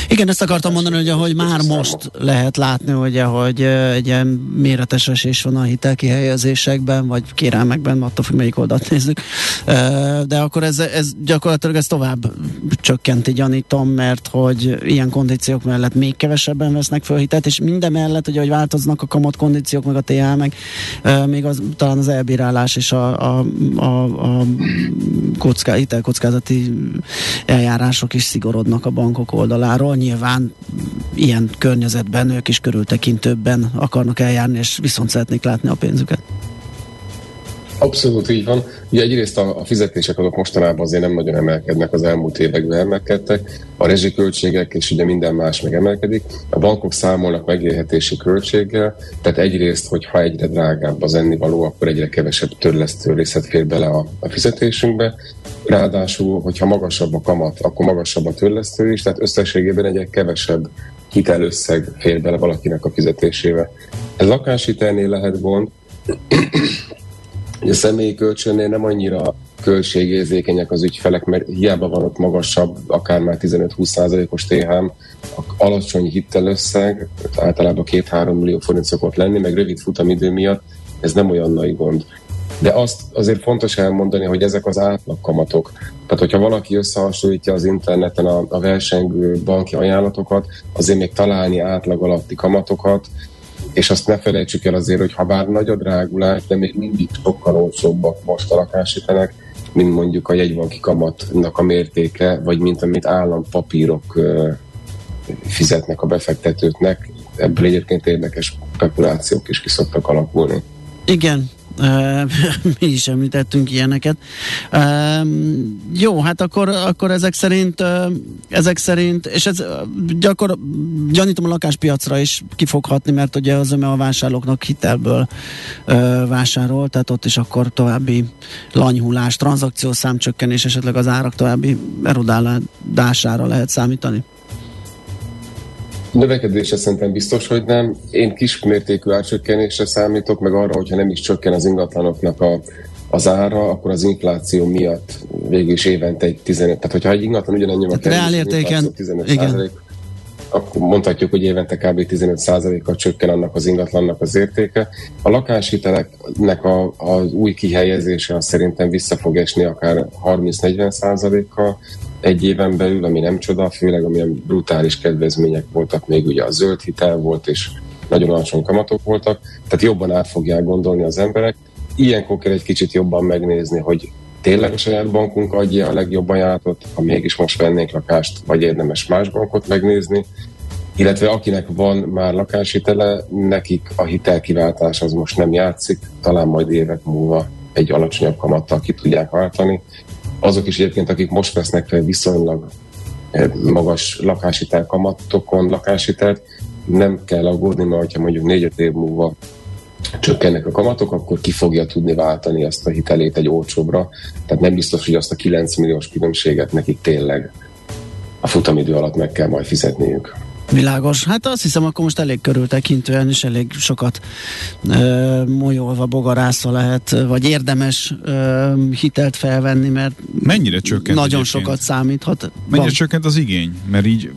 igen, ezt akartam mondani, hogy ahogy már most lehet látni, ugye, hogy egy ilyen méretes esés van a hitelkihelyezésekben, vagy kérelmekben, attól függ, melyik oldalt nézzük. De akkor ez, ez gyakorlatilag ez tovább csökkenti, gyanítom, mert hogy ilyen kondíciók mellett még kevesebben vesznek föl hitelt, és minden mellett, ugye, hogy változnak a kamat kondíciók, meg a TH, meg még az, talán az elbírálás és a, a, a, a kocká, hitelkockázati eljárások is szigorodnak a bankok oldaláról nyilván ilyen környezetben ők is körültekintőbben akarnak eljárni, és viszont szeretnék látni a pénzüket. Abszolút így van. Ugye egyrészt a, a fizetések azok mostanában azért nem nagyon emelkednek, az elmúlt években emelkedtek, a rezsiköltségek és ugye minden más meg emelkedik. A bankok számolnak megélhetési költséggel, tehát egyrészt, hogyha egyre drágább az ennivaló, akkor egyre kevesebb törlesztő részlet fér bele a, a fizetésünkbe. Ráadásul, hogyha magasabb a kamat, akkor magasabb a törlesztő is, tehát összességében egyre kevesebb hitelösszeg fér bele valakinek a fizetésébe. Ez lakáshitelnél lehet gond, a személyi kölcsönnél nem annyira költségérzékenyek az ügyfelek, mert hiába van ott magasabb, akár már 15-20%-os THM, alacsony hitelösszeg, általában 2-3 millió forint szokott lenni, meg rövid futamidő miatt ez nem olyan nagy gond. De azt azért fontos elmondani, hogy ezek az átlagkamatok. Tehát, hogyha valaki összehasonlítja az interneten a, a versengő banki ajánlatokat, azért még találni átlag alatti kamatokat, és azt ne felejtsük el azért, hogy ha bár nagy a drágulás, de még mindig sokkal olcsóbbak most a lakáshitelek, mint mondjuk a jegybanki kamatnak a mértéke, vagy mint amit állampapírok fizetnek a befektetőknek. Ebből egyébként érdekes spekulációk is ki szoktak alakulni. Igen, mi is említettünk ilyeneket. Jó, hát akkor, akkor ezek szerint ezek szerint, és ez gyakor, gyanítom a lakáspiacra is kifoghatni, mert ugye az a vásárlóknak hitelből vásárol, tehát ott is akkor további lanyhulás, tranzakciós számcsökkenés, esetleg az árak további erodálására lehet számítani. Növekedésre szerintem biztos, hogy nem. Én kismértékű árcsökkenésre számítok, meg arra, hogyha nem is csökken az ingatlanoknak a, az ára, akkor az infláció miatt végül is évente egy 15, tehát hogyha egy ingatlan kerül, reál értéken, 15 igen. akkor mondhatjuk, hogy évente kb. 15%-kal csökken annak az ingatlannak az értéke. A lakáshiteleknek a, az új kihelyezése az szerintem vissza fog esni akár 30-40%-kal, egy éven belül, ami nem csoda, főleg amilyen brutális kedvezmények voltak, még ugye a zöld hitel volt, és nagyon alacsony kamatok voltak, tehát jobban át fogják gondolni az emberek. Ilyenkor kell egy kicsit jobban megnézni, hogy tényleg a saját bankunk adja a legjobb ajánlatot, ha mégis most vennénk lakást, vagy érdemes más bankot megnézni, illetve akinek van már lakáshitele, nekik a hitelkiváltás az most nem játszik, talán majd évek múlva egy alacsonyabb kamattal ki tudják váltani, azok is egyébként, akik most vesznek fel viszonylag eh, magas lakáshitel kamatokon lakáshitelt, nem kell aggódni, mert ha mondjuk négy év múlva csökkennek a kamatok, akkor ki fogja tudni váltani ezt a hitelét egy olcsóbbra. Tehát nem biztos, hogy azt a 9 milliós különbséget nekik tényleg a futamidő alatt meg kell majd fizetniük. Világos. Hát azt hiszem, akkor most elég körültekintően és elég sokat ö, molyolva, bogarászva lehet, vagy érdemes ö, hitelt felvenni, mert mennyire csökkent nagyon egyébként? sokat számíthat. Mennyire Van. csökkent az igény? Mert így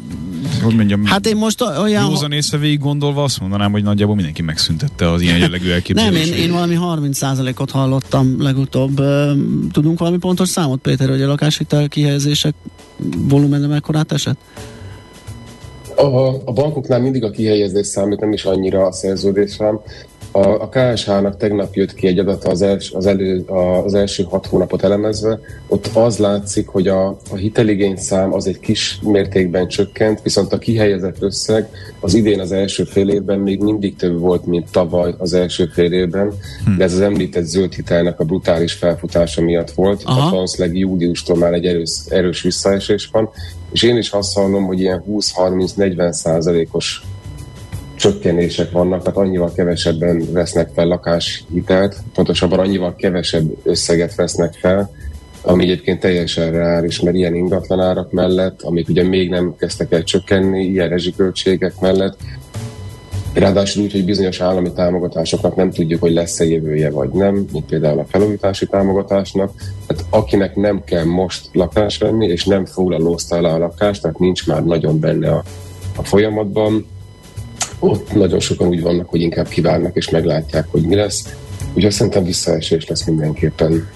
hogy mondjam, hát én most olyan... Józan észre végig gondolva azt mondanám, hogy nagyjából mindenki megszüntette az ilyen jellegű elképzelést. Nem, én, én valami 30%-ot hallottam legutóbb. Tudunk valami pontos számot, Péter, hogy a lakáshitel kihelyezések volumene mekkorát esett? A, a bankoknál mindig a kihelyezés számít, nem is annyira a szerződésem. A, a KSH-nak tegnap jött ki egy adata az, els, az, elő, az első hat hónapot elemezve. Ott az látszik, hogy a, a hiteligény szám az egy kis mértékben csökkent, viszont a kihelyezett összeg az idén az első fél évben még mindig több volt, mint tavaly az első fél évben, hm. de ez az említett zöld hitelnek a brutális felfutása miatt volt. Aha. Tehát valószínűleg júliustól már egy erős, erős visszaesés van, és én is azt hallom, hogy ilyen 20-30-40 százalékos csökkenések vannak, tehát annyival kevesebben vesznek fel lakáshitelt, pontosabban annyival kevesebb összeget vesznek fel, ami egyébként teljesen reális, mert ilyen ingatlanárak mellett, amik ugye még nem kezdtek el csökkenni, ilyen rezsiköltségek mellett, Ráadásul úgy, hogy bizonyos állami támogatásoknak nem tudjuk, hogy lesz-e jövője vagy nem, mint például a felújítási támogatásnak. Tehát akinek nem kell most lakást venni, és nem foglalózta le a lakást, tehát nincs már nagyon benne a, a folyamatban, ott nagyon sokan úgy vannak, hogy inkább kivárnak és meglátják, hogy mi lesz. Úgyhogy szerintem visszaesés lesz mindenképpen.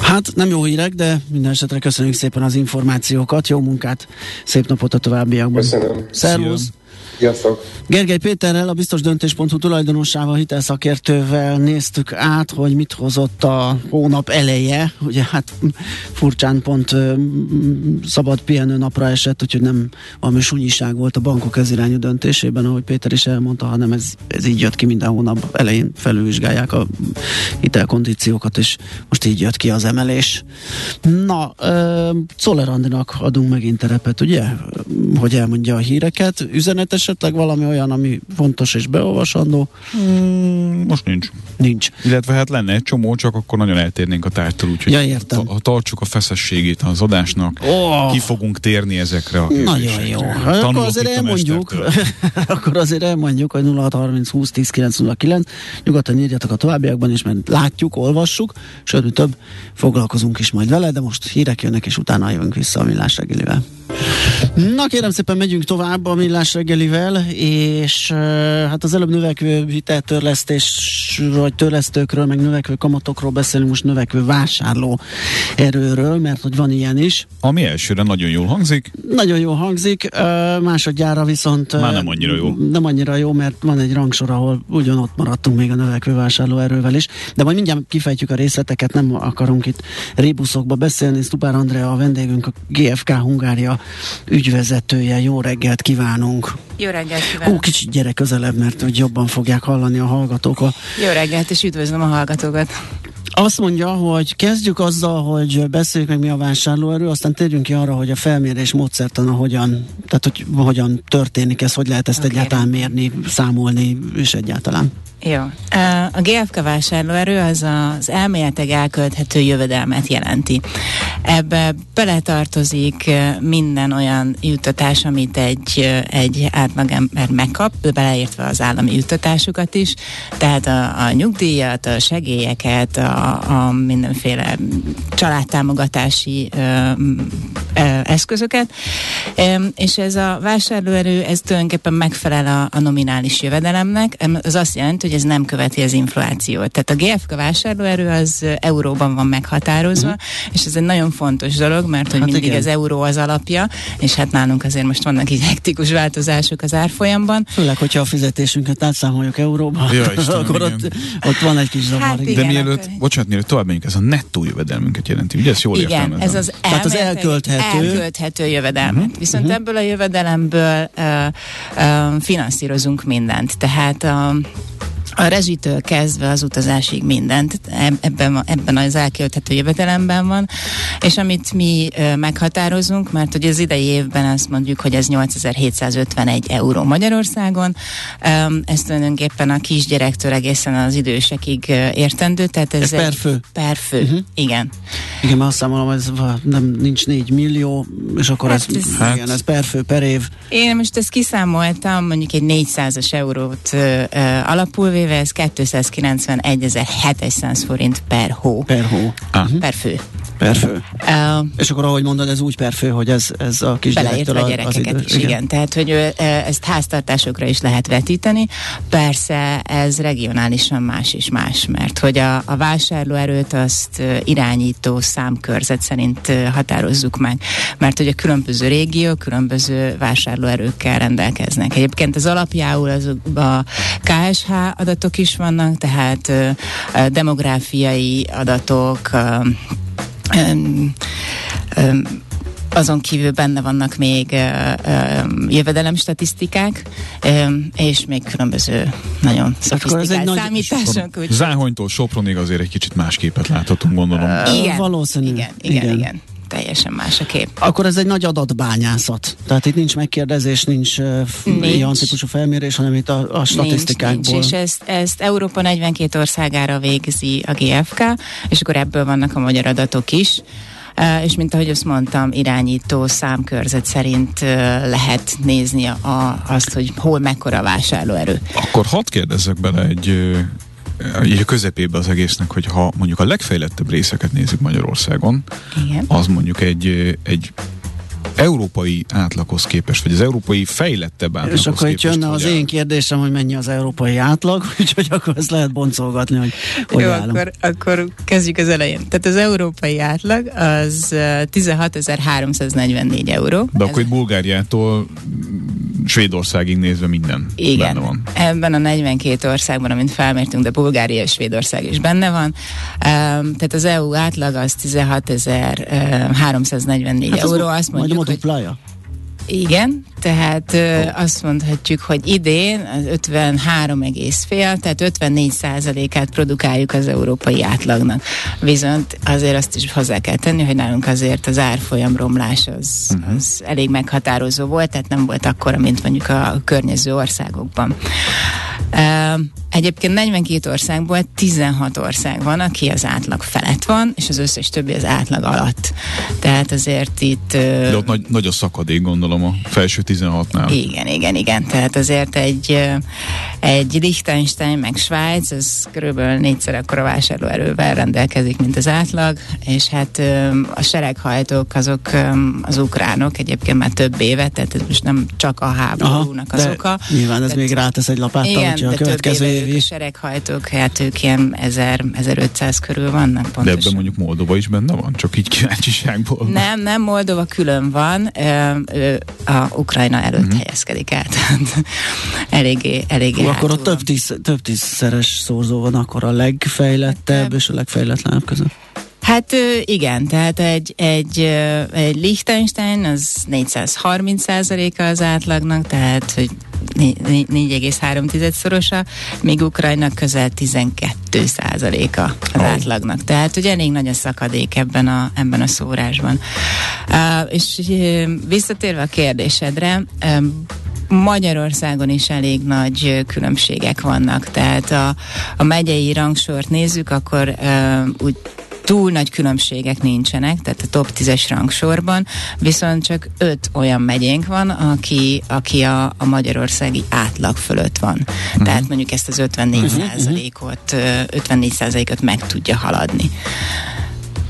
Hát nem jó hírek, de minden esetre köszönjük szépen az információkat, jó munkát, szép napot a továbbiakban. Köszönöm. Szervusz! Szia. Sziasztok! Gergely Péterrel, a biztos döntés.hu tulajdonosával, hitelszakértővel néztük át, hogy mit hozott a hónap eleje. Ugye hát furcsán pont ö, szabad pihenő napra esett, úgyhogy nem valami sunyiság volt a bankok ez irányú döntésében, ahogy Péter is elmondta, hanem ez, ez így jött ki minden hónap elején felülvizsgálják a hitelkondíciókat, és most így jött ki az emelés. Na, Czoller adunk megint terepet, ugye? Hogy elmondja a híreket. Üzenetes esetleg valami olyan, ami fontos és beolvasandó? Hmm, most nincs. Nincs. Illetve hát lenne egy csomó, csak akkor nagyon eltérnénk a tárgytól, úgyhogy ja, értem. Ta- tartsuk a feszességét az adásnak, oh. ki fogunk térni ezekre a Nagyon jó. Akkor azért elmondjuk, akkor azért elmondjuk, hogy 0630 20 10 909, nyugodtan írjatok a továbbiakban is, mert látjuk, olvassuk, sőt, több foglalkozunk is majd vele, de most hírek jönnek, és utána jövünk vissza a millás reggelivel. Na kérem szépen megyünk tovább a millás reggelivel, és hát az előbb növekvő hiteltörlesztés, vagy törlesztőkről, meg növekvő kamatokról beszélünk, most növekvő vásárló erőről, mert hogy van ilyen is. Ami elsőre nagyon jól hangzik. Nagyon jól hangzik, másodjára viszont már nem annyira jó. Nem annyira jó, mert van egy rangsor, ahol ugyanott maradtunk még a növekvő vásárló erővel is, de majd mindjárt kifejtjük a részleteket, nem akarunk itt rébuszokba beszélni. Stupár Andrea a vendégünk, a GFK Hungária ügyvezető vezetője. Jó reggelt kívánunk! Jó reggelt kívánok! Ó, kicsit gyere közelebb, mert hogy jobban fogják hallani a hallgatók. A... Jó reggelt, és üdvözlöm a hallgatókat! Azt mondja, hogy kezdjük azzal, hogy beszéljük meg mi a vásárlóerő, aztán térjünk ki arra, hogy a felmérés módszertana hogyan, tehát hogy hogyan történik ez, hogy lehet ezt okay. egyáltalán mérni, számolni, és egyáltalán. Jó. A GFK vásárlóerő az az elméletek elkölthető jövedelmet jelenti. Ebbe beletartozik minden olyan juttatás, amit egy, egy átlagember megkap, beleértve az állami juttatásokat is, tehát a, a nyugdíjat, a segélyeket, a, a mindenféle családtámogatási ö, ö, eszközöket, és ez a vásárlóerő, ez tulajdonképpen megfelel a, a nominális jövedelemnek, az azt jelenti, hogy ez nem követi az inflációt. Tehát a GFK vásárlóerő az euróban van meghatározva, uh-huh. és ez egy nagyon fontos dolog, mert hogy hát mindig igen. az euró az alapja, és hát nálunk azért most vannak így hektikus változások az árfolyamban. Főleg, hogyha a fizetésünket átszámoljuk euróba, ja, Istenem, akkor ott, ott van egy kis zavar. Hát igen, De mielőtt, akkor... bocsánat, mielőtt tovább menjünk, ez a nettó jövedelmünket jelenti, ugye ezt jól igen, értelmezem? ez az, Tehát az elkölthető, elkölthető jövedelmet. Uh-huh. Viszont uh-huh. ebből a jövedelemből uh, uh, finanszírozunk mindent. Tehát a uh, a rezsitől kezdve az utazásig mindent ebben, ebben az elkölthető jövedelemben van, és amit mi meghatározunk, mert hogy az idei évben azt mondjuk, hogy ez 8751 euró Magyarországon, ez tulajdonképpen a kisgyerektől egészen az idősekig értendő, tehát ez, ez per fő? Per fő, uh-huh. igen. Igen, mert azt számolom, ez nem, nincs 4 millió, és akkor hát ez, ez, igen, ez per fő, per év. Én most ezt kiszámoltam, mondjuk egy 400-as eurót uh, véve, ez 291.700 forint per hó. Per hó. Ah. Per fő. Per fő. Uh, és akkor ahogy mondod, ez úgy per fő, hogy ez, ez a kis Beleértve a gyerekeket az idő, is, igen. igen. Tehát, hogy ezt háztartásokra is lehet vetíteni. Persze ez regionálisan más is más, mert hogy a, a vásárlóerőt azt irányító számkörzet szerint határozzuk meg, mert hogy a különböző régiók különböző vásárlóerőkkel rendelkeznek. Egyébként az alapjául az a KSH adatok is vannak, tehát demográfiai adatok, um, um, azon kívül benne vannak még uh, uh, jövedelemstatisztikák, um, és még különböző nagyon szofisztikált számítások. Úgy... Záhonytól Sopronig azért egy kicsit más képet láthatunk, gondolom. Uh, igen, valószínű. Igen, igen, igen. igen teljesen más a kép. Akkor ez egy nagy adatbányászat. Tehát itt nincs megkérdezés, nincs, nincs. ilyen típusú felmérés, hanem itt a, a statisztikákból. Nincs, nincs. És ezt, ezt Európa 42 országára végzi a GFK, és akkor ebből vannak a magyar adatok is. Uh, és mint ahogy azt mondtam, irányító számkörzet szerint uh, lehet nézni a, azt, hogy hol mekkora vásárlóerő. Akkor hadd kérdezzek bele egy így a közepébe az egésznek, hogy ha mondjuk a legfejlettebb részeket nézzük Magyarországon, Igen. az mondjuk egy, egy európai átlaghoz képest, vagy az európai fejlettebb átlaghoz És akkor itt jönne az én kérdésem, hogy mennyi az európai átlag, úgyhogy akkor ezt lehet boncolgatni, hogy hogy Jó, akkor, akkor kezdjük az elején. Tehát az európai átlag az 16.344 euró. De akkor itt Bulgáriától Svédországig nézve minden Igen. benne van. Ebben a 42 országban, amint felmértünk, de Bulgária és Svédország is benne van. Um, tehát az EU átlag az 16.344 hát euró. Azt mondjuk, hogy... Igen, tehát oh. azt mondhatjuk, hogy idén az 53,5, tehát 54 százalékát produkáljuk az európai átlagnak. Viszont azért azt is hozzá kell tenni, hogy nálunk azért az árfolyam romlás az, uh-huh. az elég meghatározó volt, tehát nem volt akkora, mint mondjuk a környező országokban. Uh, egyébként 42 országból 16 ország van, aki az átlag felett van, és az összes többi az átlag alatt. Tehát azért itt... Uh, De ott nagy, nagy a szakadék, gondolom, a felső 16-nál. Igen, igen, igen. Tehát azért egy, egy Liechtenstein meg Svájc, az körülbelül négyszer akkora vásárlóerővel rendelkezik, mint az átlag, és hát a sereghajtók azok az ukránok egyébként már több éve, tehát ez most nem csak a háborúnak az oka. Nyilván ez még rátesz egy lapáttal, igen, a következő évi. A sereghajtók, hát ők ilyen 1000, 1500 körül vannak pontosan. De ebben mondjuk Moldova is benne van? Csak így kíváncsiságból. Nem, nem, Moldova külön van. A Ukrajna előtt uh-huh. helyezkedik el. eléggé, eléggé Hú, Akkor ott több, tíz, több tízszeres szorzó van, akkor a legfejlettebb és a legfejletlenebb között. Hát igen, tehát egy, egy, egy Liechtenstein az 430 a az átlagnak, tehát hogy 4,3 szorosa, míg Ukrajnak közel 12 százaléka az oh. átlagnak. Tehát hogy elég nagy a szakadék ebben a, ebben a szórásban. Uh, és uh, visszatérve a kérdésedre, um, Magyarországon is elég nagy különbségek vannak, tehát a, a megyei rangsort nézzük, akkor úgy túl nagy különbségek nincsenek, tehát a top 10-es rangsorban, viszont csak öt olyan megyénk van, aki, aki a, a magyarországi átlag fölött van. Uh-huh. Tehát mondjuk ezt az 54 uh-huh. Mhm, százalékot, 54 százalékot meg tudja haladni.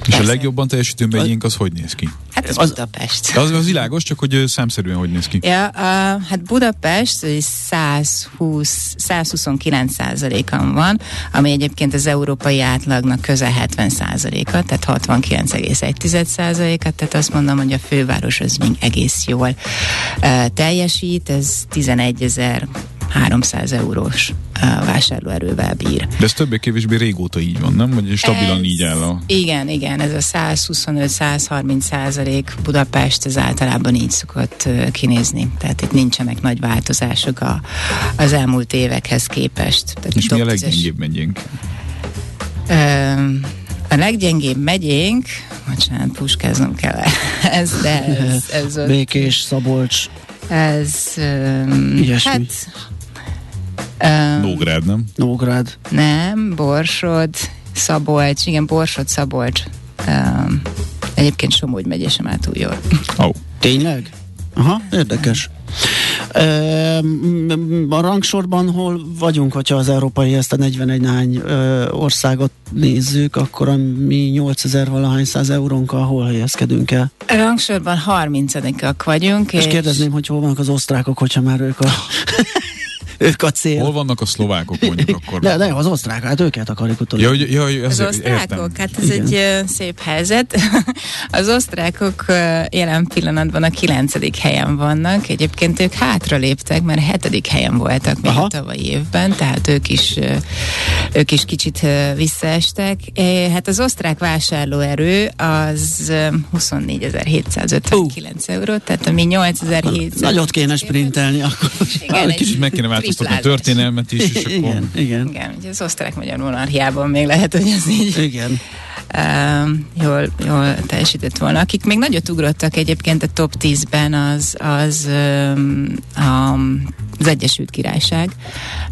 És Persze. a legjobban teljesítő megyénk az hogy néz ki? Hát az, az Budapest. Az, az világos, csak hogy számszerűen hogy néz ki. Ja, uh, hát Budapest 120, 129 százalékan van, ami egyébként az európai átlagnak közel 70 százaléka, tehát 69,1 százaléka, tehát azt mondom, hogy a főváros az még egész jól uh, teljesít, ez 11 ezer 300 eurós vásárlóerővel bír. De ez többé-kevésbé régóta így van, nem? Vagy stabilan ez, így áll a... Igen, igen, ez a 125-130 százalék Budapest, ez általában így szokott kinézni. Tehát itt nincsenek nagy változások a, az elmúlt évekhez képest. Tehát És mi a leggyengébb megyénk? A leggyengébb megyénk, bocsánat, puskáznom kell ez, de ez... ez Békés, Szabolcs. Ez, um, hát Um, Nógrád, nem? Nógrád. Nem, Borsod, Szabolcs, igen, Borsod, Szabolcs. Um, egyébként Somogy megye sem áll túl jól. Oh. Tényleg? Aha, érdekes. A rangsorban hol vagyunk, hogyha az európai ezt a 41 nány országot nézzük, akkor a mi 8000 valahány száz eurónkkal hol helyezkedünk el? A rangsorban 30 vagyunk. És, és kérdezném, hogy hol vannak az osztrákok, hogyha már ők a ők a cél. Hol vannak a szlovákok mondjuk akkor? De, de az osztrák, hát őket akarjuk utolni. Ja, ja, ja, az osztrákok, értem. hát ez Igen. egy szép helyzet. az osztrákok jelen pillanatban a kilencedik helyen vannak. Egyébként ők hátra léptek, mert a hetedik helyen voltak még Aha. a tavalyi évben, tehát ők is, ők is kicsit visszaestek. Hát az osztrák vásárlóerő az uh, 24.759 uh. euró, tehát ami 8.700. Nagyot kéne sprintelni akkor. Igen, kicsit meg kéne változtatni a történelmet is, és igen, akkor... Igen, igen. Ugye az osztrák-magyar monarchiában még lehet, hogy ez így... Igen. Uh, jól, jól teljesített volna. Akik még nagyot ugrottak egyébként a top 10-ben az, az um, a, az Egyesült Királyság.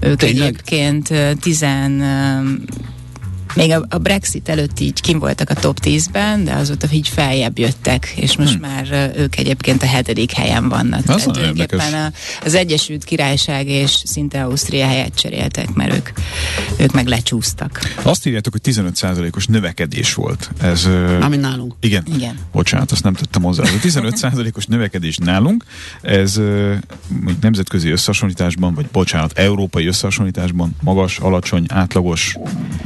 Ők Tényleg? egyébként tizen még a, a Brexit előtt így kim voltak a top 10-ben, de azóta így feljebb jöttek, és most hmm. már ők egyébként a hetedik helyen vannak. Az érdekes. A, az Egyesült Királyság és szinte Ausztria helyet cseréltek, mert ők, ők meg lecsúsztak. Azt írjátok, hogy 15%-os növekedés volt. Ez, Ami nálunk. Igen. igen. Bocsánat, azt nem tettem hozzá. 15%-os növekedés nálunk, ez nemzetközi összehasonlításban, vagy bocsánat, európai összehasonlításban magas, alacsony, átlagos,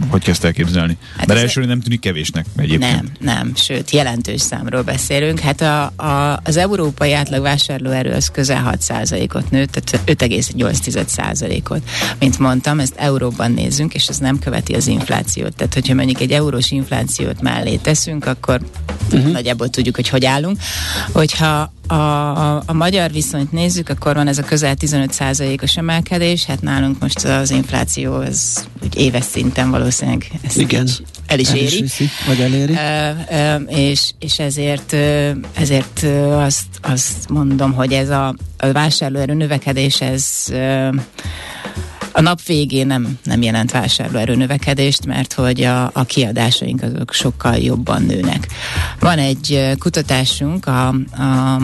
hogy kezdtek elképzelni. Hát Mert elsőre nem tűnik kevésnek egyébként. Nem, nem, sőt, jelentős számról beszélünk. Hát a, a, az európai átlag vásárlóerő az közel 6%-ot nőtt, tehát 5,8%-ot. Mint mondtam, ezt euróban nézzünk, és ez nem követi az inflációt. Tehát, hogyha mondjuk egy eurós inflációt mellé teszünk, akkor uh-huh. nagyjából tudjuk, hogy hogy állunk. Hogyha a, a, a magyar viszonyt nézzük, akkor van ez a közel 15%-os emelkedés, hát nálunk most az infláció az úgy éves szinten valószínűleg ezt Igen. el is el éri. Is viszi, vagy eléri. Uh, uh, és, és ezért, ezért azt, azt mondom, hogy ez a, a vásárlóerő növekedés, ez a nap végén nem, nem jelent vásárlóerő növekedést, mert hogy a, a kiadásaink azok sokkal jobban nőnek. Van egy kutatásunk, a, a,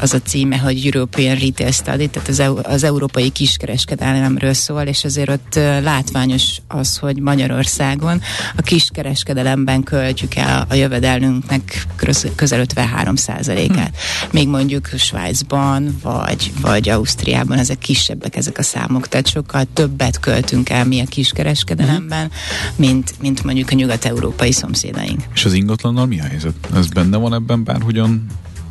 az a címe, hogy European Retail Study, tehát az, az európai kiskereskedelemről szól, és azért ott látványos az, hogy Magyarországon a kiskereskedelemben költjük el a jövedelmünknek közel 53 százalékát. Hmm. Még mondjuk Svájcban, vagy, vagy Ausztriában ezek kisebbek ezek a számok, tehát sokkal többet költünk el mi a kiskereskedelemben, mint, mint mondjuk a nyugat-európai szomszédaink. És az ingatlannal mi a helyzet? Ez benne van ebben bárhogyan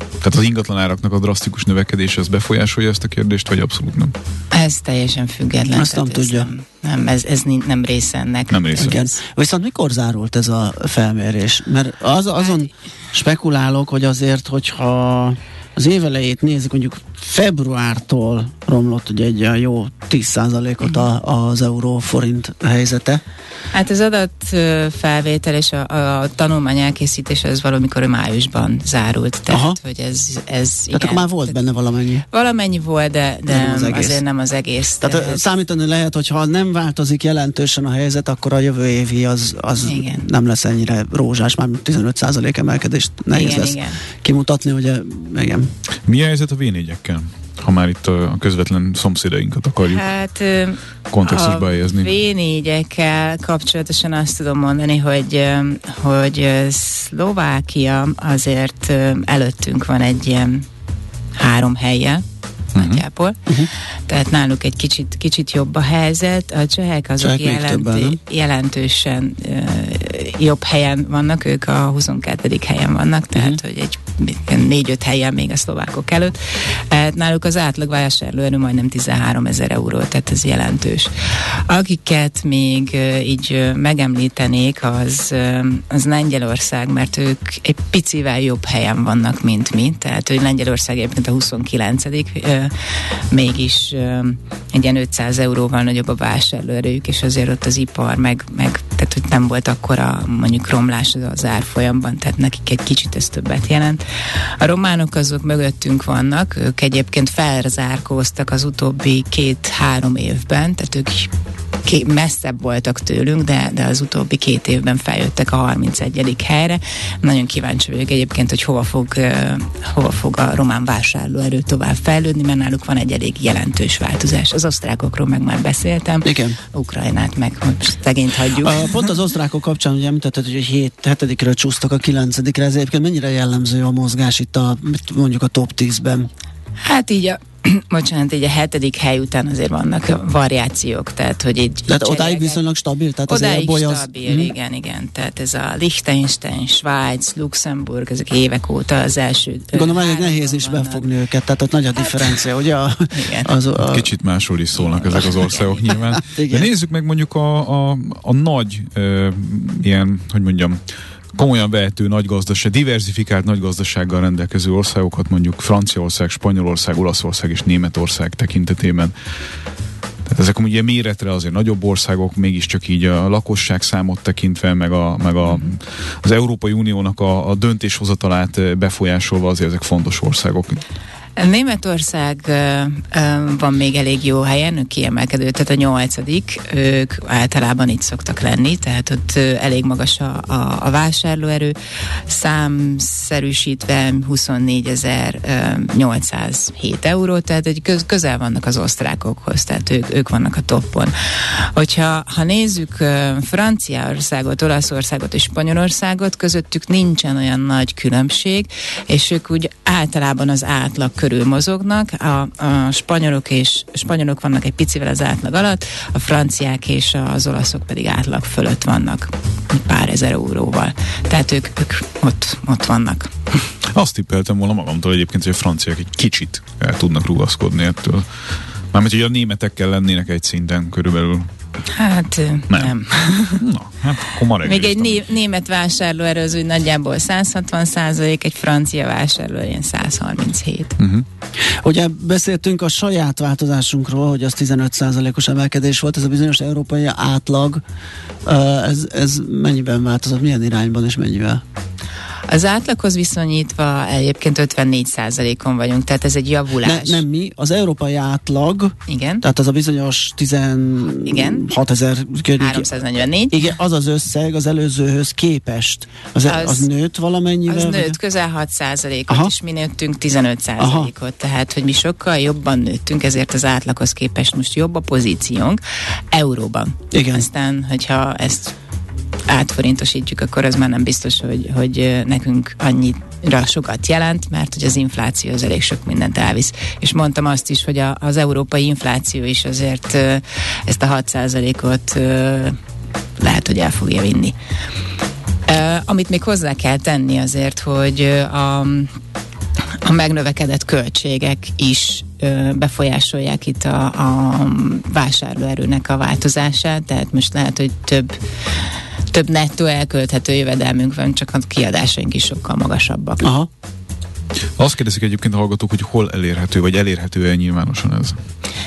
Tehát az ingatlanáraknak a drasztikus növekedése ez befolyásolja ezt a kérdést, vagy abszolút nem? Ez teljesen független. Azt nem tudja. Nem, nem, ez, ez nem része ennek. Nem része. Igen. Viszont mikor zárult ez a felmérés? Mert az, azon hát- spekulálok, hogy azért, hogyha az évelejét nézzük, mondjuk februártól romlott ugye egy jó 10%-ot a, az euró-forint helyzete. Hát az adatfelvétel és a, a tanulmány elkészítése az valamikor májusban zárult. Tehát, Aha. hogy ez, ez Tehát igen, akkor már volt benne valamennyi? Valamennyi volt, de, de nem az egész. azért nem az egész. Tehát ez... számítani lehet, hogy ha nem változik jelentősen a helyzet, akkor a jövő évi az, az igen. nem lesz ennyire rózsás, már 15% emelkedést nehéz igen, lesz igen. kimutatni, ugye igen. Mi a helyzet a v ha már itt a közvetlen szomszédainkat akarjuk hát, kontextusba helyezni. V4-ekkel kapcsolatosan azt tudom mondani, hogy, hogy Szlovákia azért előttünk van egy ilyen három helye, uh-huh. nagyjából. Uh-huh. Tehát náluk egy kicsit, kicsit jobb a helyzet. A csehek azok Csehek jelent, jelentősen uh, jobb helyen vannak, ők a 22. helyen vannak, tehát uh-huh. hogy egy négy-öt helyen még a szlovákok előtt. Hát náluk az átlag vásárlóerő majdnem 13 ezer euró, tehát ez jelentős. Akiket még uh, így uh, megemlítenék, az, az Lengyelország, mert ők egy picivel jobb helyen vannak, mint mi, tehát hogy Lengyelország egyébként a 29 mégis egy ilyen 500 euróval nagyobb a vásárlóerőjük, és azért ott az ipar, meg, meg tehát hogy nem volt akkora mondjuk romlás az árfolyamban, tehát nekik egy kicsit ez többet jelent. A románok azok mögöttünk vannak, ők egyébként felzárkóztak az utóbbi két-három évben, tehát ők messzebb voltak tőlünk, de, de az utóbbi két évben feljöttek a 31. helyre. Nagyon kíváncsi vagyok egyébként, hogy hova fog, hova fog a román vásárlóerő tovább fejlődni, mert náluk van egy elég jelentős változás. Az osztrákokról meg már beszéltem. Igen. Ukrajnát meg most szegényt hagyjuk. A, pont az osztrákok kapcsán ugye említetted, hogy 7 7 csúsztak a 9-re, ez egyébként mennyire jellemző a mozgás itt a, mondjuk a top 10-ben? Hát így a bocsánat, így a hetedik hely után azért vannak variációk, tehát hogy így... Tehát odáig viszonylag stabil? Tehát odáig az stabil, az... Mhm. igen, igen. Tehát ez a Liechtenstein, Svájc, Luxemburg, ezek évek óta az első... Gondolom, hogy nehéz is vannak. befogni őket, tehát ott nagy a hát, differencia, ugye? A, igen. Az, a... Kicsit máshol is szólnak ezek az országok nyilván. Hát De nézzük meg mondjuk a, a, a nagy ö, ilyen, hogy mondjam, komolyan vehető nagy gazdaság, diversifikált nagy gazdasággal rendelkező országokat, mondjuk Franciaország, Spanyolország, Olaszország és Németország tekintetében. Tehát ezek ugye méretre azért nagyobb országok, mégiscsak így a lakosság számot tekintve, meg, a, meg a, az Európai Uniónak a, a döntéshozatalát befolyásolva azért ezek fontos országok. Németország van még elég jó helyen, ők kiemelkedő, tehát a nyolcadik, ők általában itt szoktak lenni, tehát ott elég magas a, a, a vásárlóerő, számszerűsítve 24.807 euró, tehát egy köz, közel vannak az osztrákokhoz, tehát ők, ők vannak a toppon. Hogyha ha nézzük Franciaországot, Olaszországot és Spanyolországot, közöttük nincsen olyan nagy különbség, és ők úgy általában az átlag körül mozognak, a, a spanyolok és spanyolok vannak egy picivel az átlag alatt, a franciák és az olaszok pedig átlag fölött vannak pár ezer euróval. Tehát ők, ők ott, ott vannak. Azt tippeltem volna magamtól egyébként, hogy a franciák egy kicsit el tudnak rugaszkodni ettől. Mármint, hogy a németekkel lennének egy szinten körülbelül. Hát nem. nem. Na, hát akkor ma Még egy né- német vásárlóerő az úgy nagyjából 160 százalék, egy francia vásárlóerő ilyen 137. Uh-huh. Ugye beszéltünk a saját változásunkról, hogy az 15 százalékos emelkedés volt, ez a bizonyos európai átlag, ez, ez mennyiben változott, milyen irányban és mennyivel? Az átlaghoz viszonyítva egyébként 54%-on vagyunk, tehát ez egy javulás. Ne, nem mi, az európai átlag, igen. tehát az a bizonyos 16 ezer 344. Igen, az az összeg az előzőhöz képest. Az, az, az nőtt valamennyivel? Az nőtt közel 6%-ot, és mi nőttünk 15%-ot, tehát hogy mi sokkal jobban nőttünk, ezért az átlaghoz képest most jobb a pozíciónk euróban. Igen. Aztán, hogyha ezt átforintosítjuk, akkor az már nem biztos, hogy, hogy nekünk annyira sokat jelent, mert hogy az infláció az elég sok mindent elvisz. És mondtam azt is, hogy a, az európai infláció is azért ezt a 6%-ot lehet, hogy el fogja vinni. amit még hozzá kell tenni azért, hogy a, a megnövekedett költségek is befolyásolják itt a, a vásárlóerőnek a változását, tehát most lehet, hogy több több nettó elkölthető jövedelmünk van, csak a kiadásaink is sokkal magasabbak. Aha. Azt kérdezik egyébként a hallgatók, hogy hol elérhető, vagy elérhető-e nyilvánosan ez?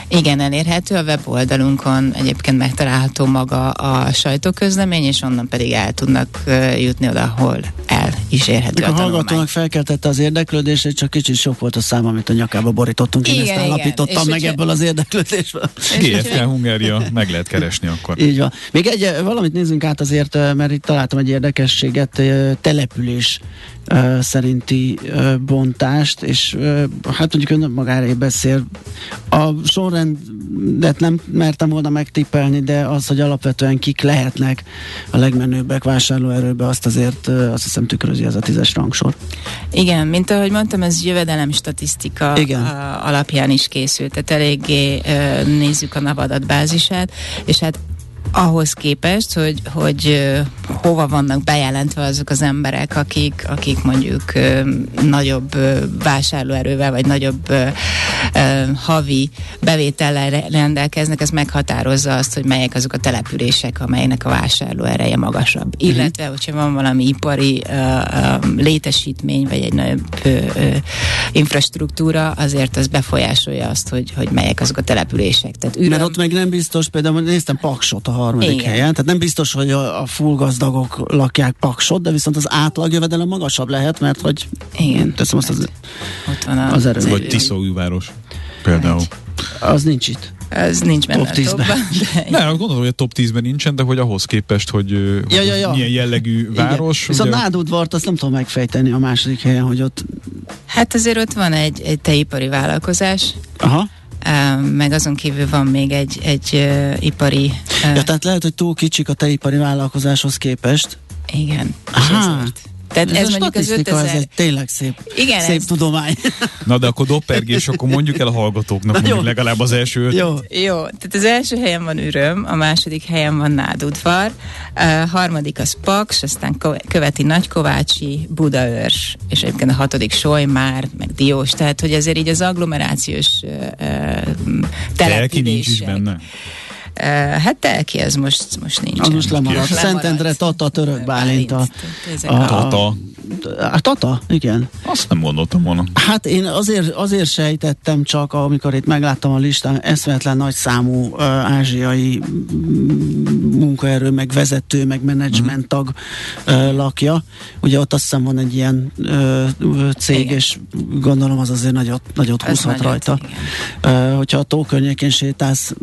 Igen, elérhető a weboldalunkon, egyébként megtalálható maga a sajtóközlemény, és onnan pedig el tudnak jutni oda, hol el is érhető a, a hallgatónak felkeltette az érdeklődését, csak kicsit sok volt a szám, amit a nyakába borítottunk. Én igen, ezt állapítottam igen. meg és ebből az érdeklődésből. GFK Hungária meg lehet keresni akkor. Így van. Még egy, valamit nézzünk át azért, mert itt találtam egy érdekességet, település szerinti bontást, és hát mondjuk ön magára beszél. A sorrendet nem mertem volna megtippelni, de az, hogy alapvetően kik lehetnek a legmenőbbek vásárlóerőbe, azt azért azt hiszem tükrözi ez a tízes rangsor. Igen, mint ahogy mondtam, ez jövedelem statisztika Igen. alapján is készült, tehát eléggé nézzük a NAV adatbázisát, és hát ahhoz képest, hogy, hogy hova vannak bejelentve azok az emberek, akik, akik mondjuk nagyobb vásárlóerővel, vagy nagyobb havi bevétellel rendelkeznek, ez meghatározza azt, hogy melyek azok a települések, amelynek a vásárlóereje magasabb. Uh-huh. Illetve, hogyha van valami ipari létesítmény, vagy egy nagyobb infrastruktúra, azért az befolyásolja azt, hogy, hogy melyek azok a települések. Tehát üröm... Mert ott meg nem biztos, például néztem Paksot a harmadik Igen. helyen, tehát nem biztos, hogy a, a full gazdagok lakják Paksot, de viszont az átlag magasabb lehet, mert hogy Igen. teszem azt az, ott van a, az erő. Vagy Tiszaújváros például. Az nincs itt. Ez nincs benne top 10-ben. Nem, gondolom, hogy a top 10-ben nincsen, de hogy ahhoz képest, hogy, ja, ja, ja. milyen jellegű város. Igen. Viszont ugye... Nádudvart azt nem tudom megfejteni a második helyen, hogy ott... Hát azért ott van egy, egy teipari vállalkozás. Aha meg azon kívül van még egy, egy ipari... Ja, tehát lehet, hogy túl kicsik a teipari vállalkozáshoz képest. Igen. Aha. Tehát ez, ez mondjuk az 5000... ez egy tényleg szép, Igen, szép ez... tudomány. Na de akkor doppergés, akkor mondjuk el a hallgatóknak mondjuk legalább az első Jó. Jó, tehát az első helyen van Üröm, a második helyen van Nádudvar, a harmadik az Paks, aztán követi Nagykovácsi, Budaörs, és egyébként a hatodik Solymár, meg Diós, tehát hogy azért így az agglomerációs uh, települések. nincs is benne. Hát telki ez most, most nincs. Az most lemaradt. Szentendre, Tata, Török Bálint. A, a, Tata. A Tata, igen. Azt nem gondoltam volna. Hát én azért, azért sejtettem csak, amikor itt megláttam a listán, eszméletlen nagy számú uh, ázsiai munkaerő, meg vezető, meg menedzsment tag uh, lakja. Ugye ott azt hiszem van egy ilyen uh, cég, igen. és gondolom az azért nagyot, nagyot húzhat rajta. Uh, hogyha a tó környékén sétálsz,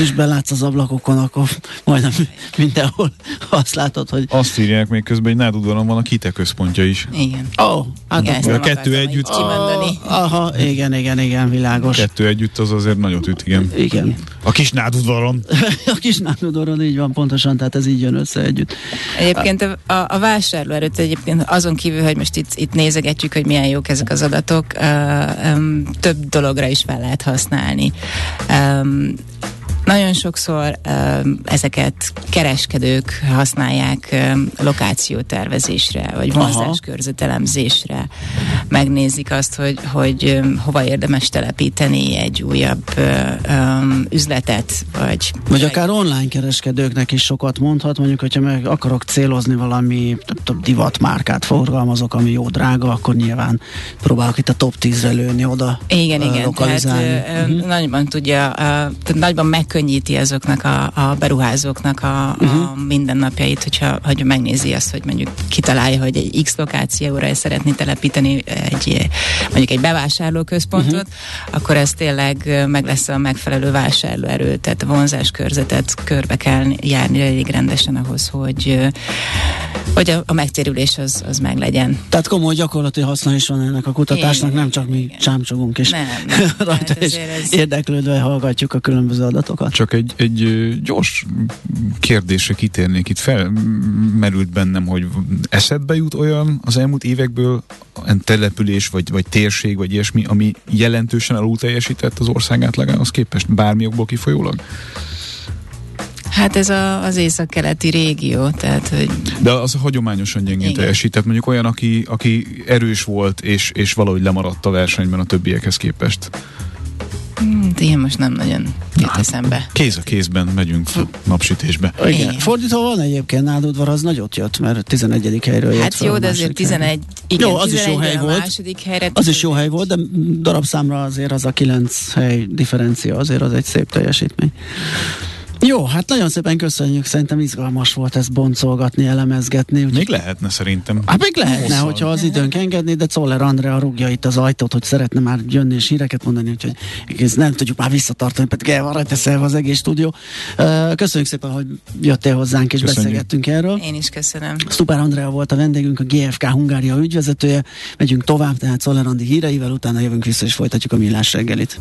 és belátsz az ablakokon, akkor majdnem mindenhol azt látod, hogy... Azt írják még közben, hogy Nádudvaron van a Kite központja is. Igen. Oh, hát igen, a kettő együtt. Oh, aha, igen, igen, igen, világos. A kettő együtt az azért nagyot üt, igen. Igen. A kis nádudvaron. a kis nádudvaron, így van, pontosan, tehát ez így jön össze együtt. Egyébként a, a, a vásárlóerőt egyébként azon kívül, hogy most itt, itt nézegetjük, hogy milyen jók ezek az adatok, uh, um, több dologra is fel lehet használni. Um, nagyon sokszor ezeket kereskedők használják lokációtervezésre, vagy vonzáskörzetelemzésre. Megnézik azt, hogy, hogy hova érdemes telepíteni egy újabb üzletet, vagy... Vagy akár online kereskedőknek is sokat mondhat, mondjuk, hogyha meg akarok célozni valami több divatmárkát forgalmazok, ami jó drága, akkor nyilván próbálok itt a top 10-re lőni oda Igen, igen, tehát uh-huh. nagyban tudja, uh, tehát nagyban megkönnyíteni megkönnyíti azoknak a, a beruházóknak a, uh-huh. a mhm. mindennapjait, hogyha, hogy megnézi azt, hogy mondjuk kitalálja, hogy egy X lokációra szeretné telepíteni egy, mondjuk egy bevásárlóközpontot, uh-huh. akkor ez tényleg meg lesz a megfelelő vásárlóerő, tehát vonzás körzetet körbe kell járni elég rendesen ahhoz, hogy, hogy a, a megtérülés az, az meg legyen. Tehát komoly gyakorlati haszna is van ennek a kutatásnak, igen, nem csak mi igen. csámcsogunk és nem. rajta hát és ez... érdeklődve hallgatjuk a különböző adatokat. Csak egy, egy gyors kérdésre kitérnék. Itt felmerült bennem, hogy eszedbe jut olyan az elmúlt évekből település, vagy, vagy térség, vagy ilyesmi, ami jelentősen alul teljesített az ország átlagához képest, bármi okból kifolyólag? Hát ez a, az észak-keleti régió, tehát hogy... De az hagyományosan gyengén teljesített, mondjuk olyan, aki, aki erős volt, és, és valahogy lemaradt a versenyben a többiekhez képest. Hmm, ilyen most nem nagyon jut hát, eszembe. Kéz a kézben megyünk napsütésbe. Igen. Igen. Fordítva van egyébként nádudvar, az nagyot jött, mert 11. helyről jött Hát jó, de azért 11, igen, jó, az is jó hely volt. Második helyre, az is jó hely volt, de darabszámra azért az a 9 hely differencia, azért az egy szép teljesítmény. Jó, hát nagyon szépen köszönjük, szerintem izgalmas volt ezt boncolgatni, elemezgetni. Úgy... Még lehetne szerintem. Hát még lehetne, Hosszal. hogyha az időnk engedni, de Czoller Andrea rúgja itt az ajtót, hogy szeretne már jönni és híreket mondani, úgyhogy ezt nem tudjuk már visszatartani, pedig el van rajta az egész stúdió. Köszönjük szépen, hogy jöttél hozzánk és köszönjük. beszélgettünk erről. Én is köszönöm. Szuper Andrea volt a vendégünk, a GFK Hungária ügyvezetője. Megyünk tovább, tehát Czoller Andi híreivel, utána jövünk vissza és folytatjuk a millás reggelit.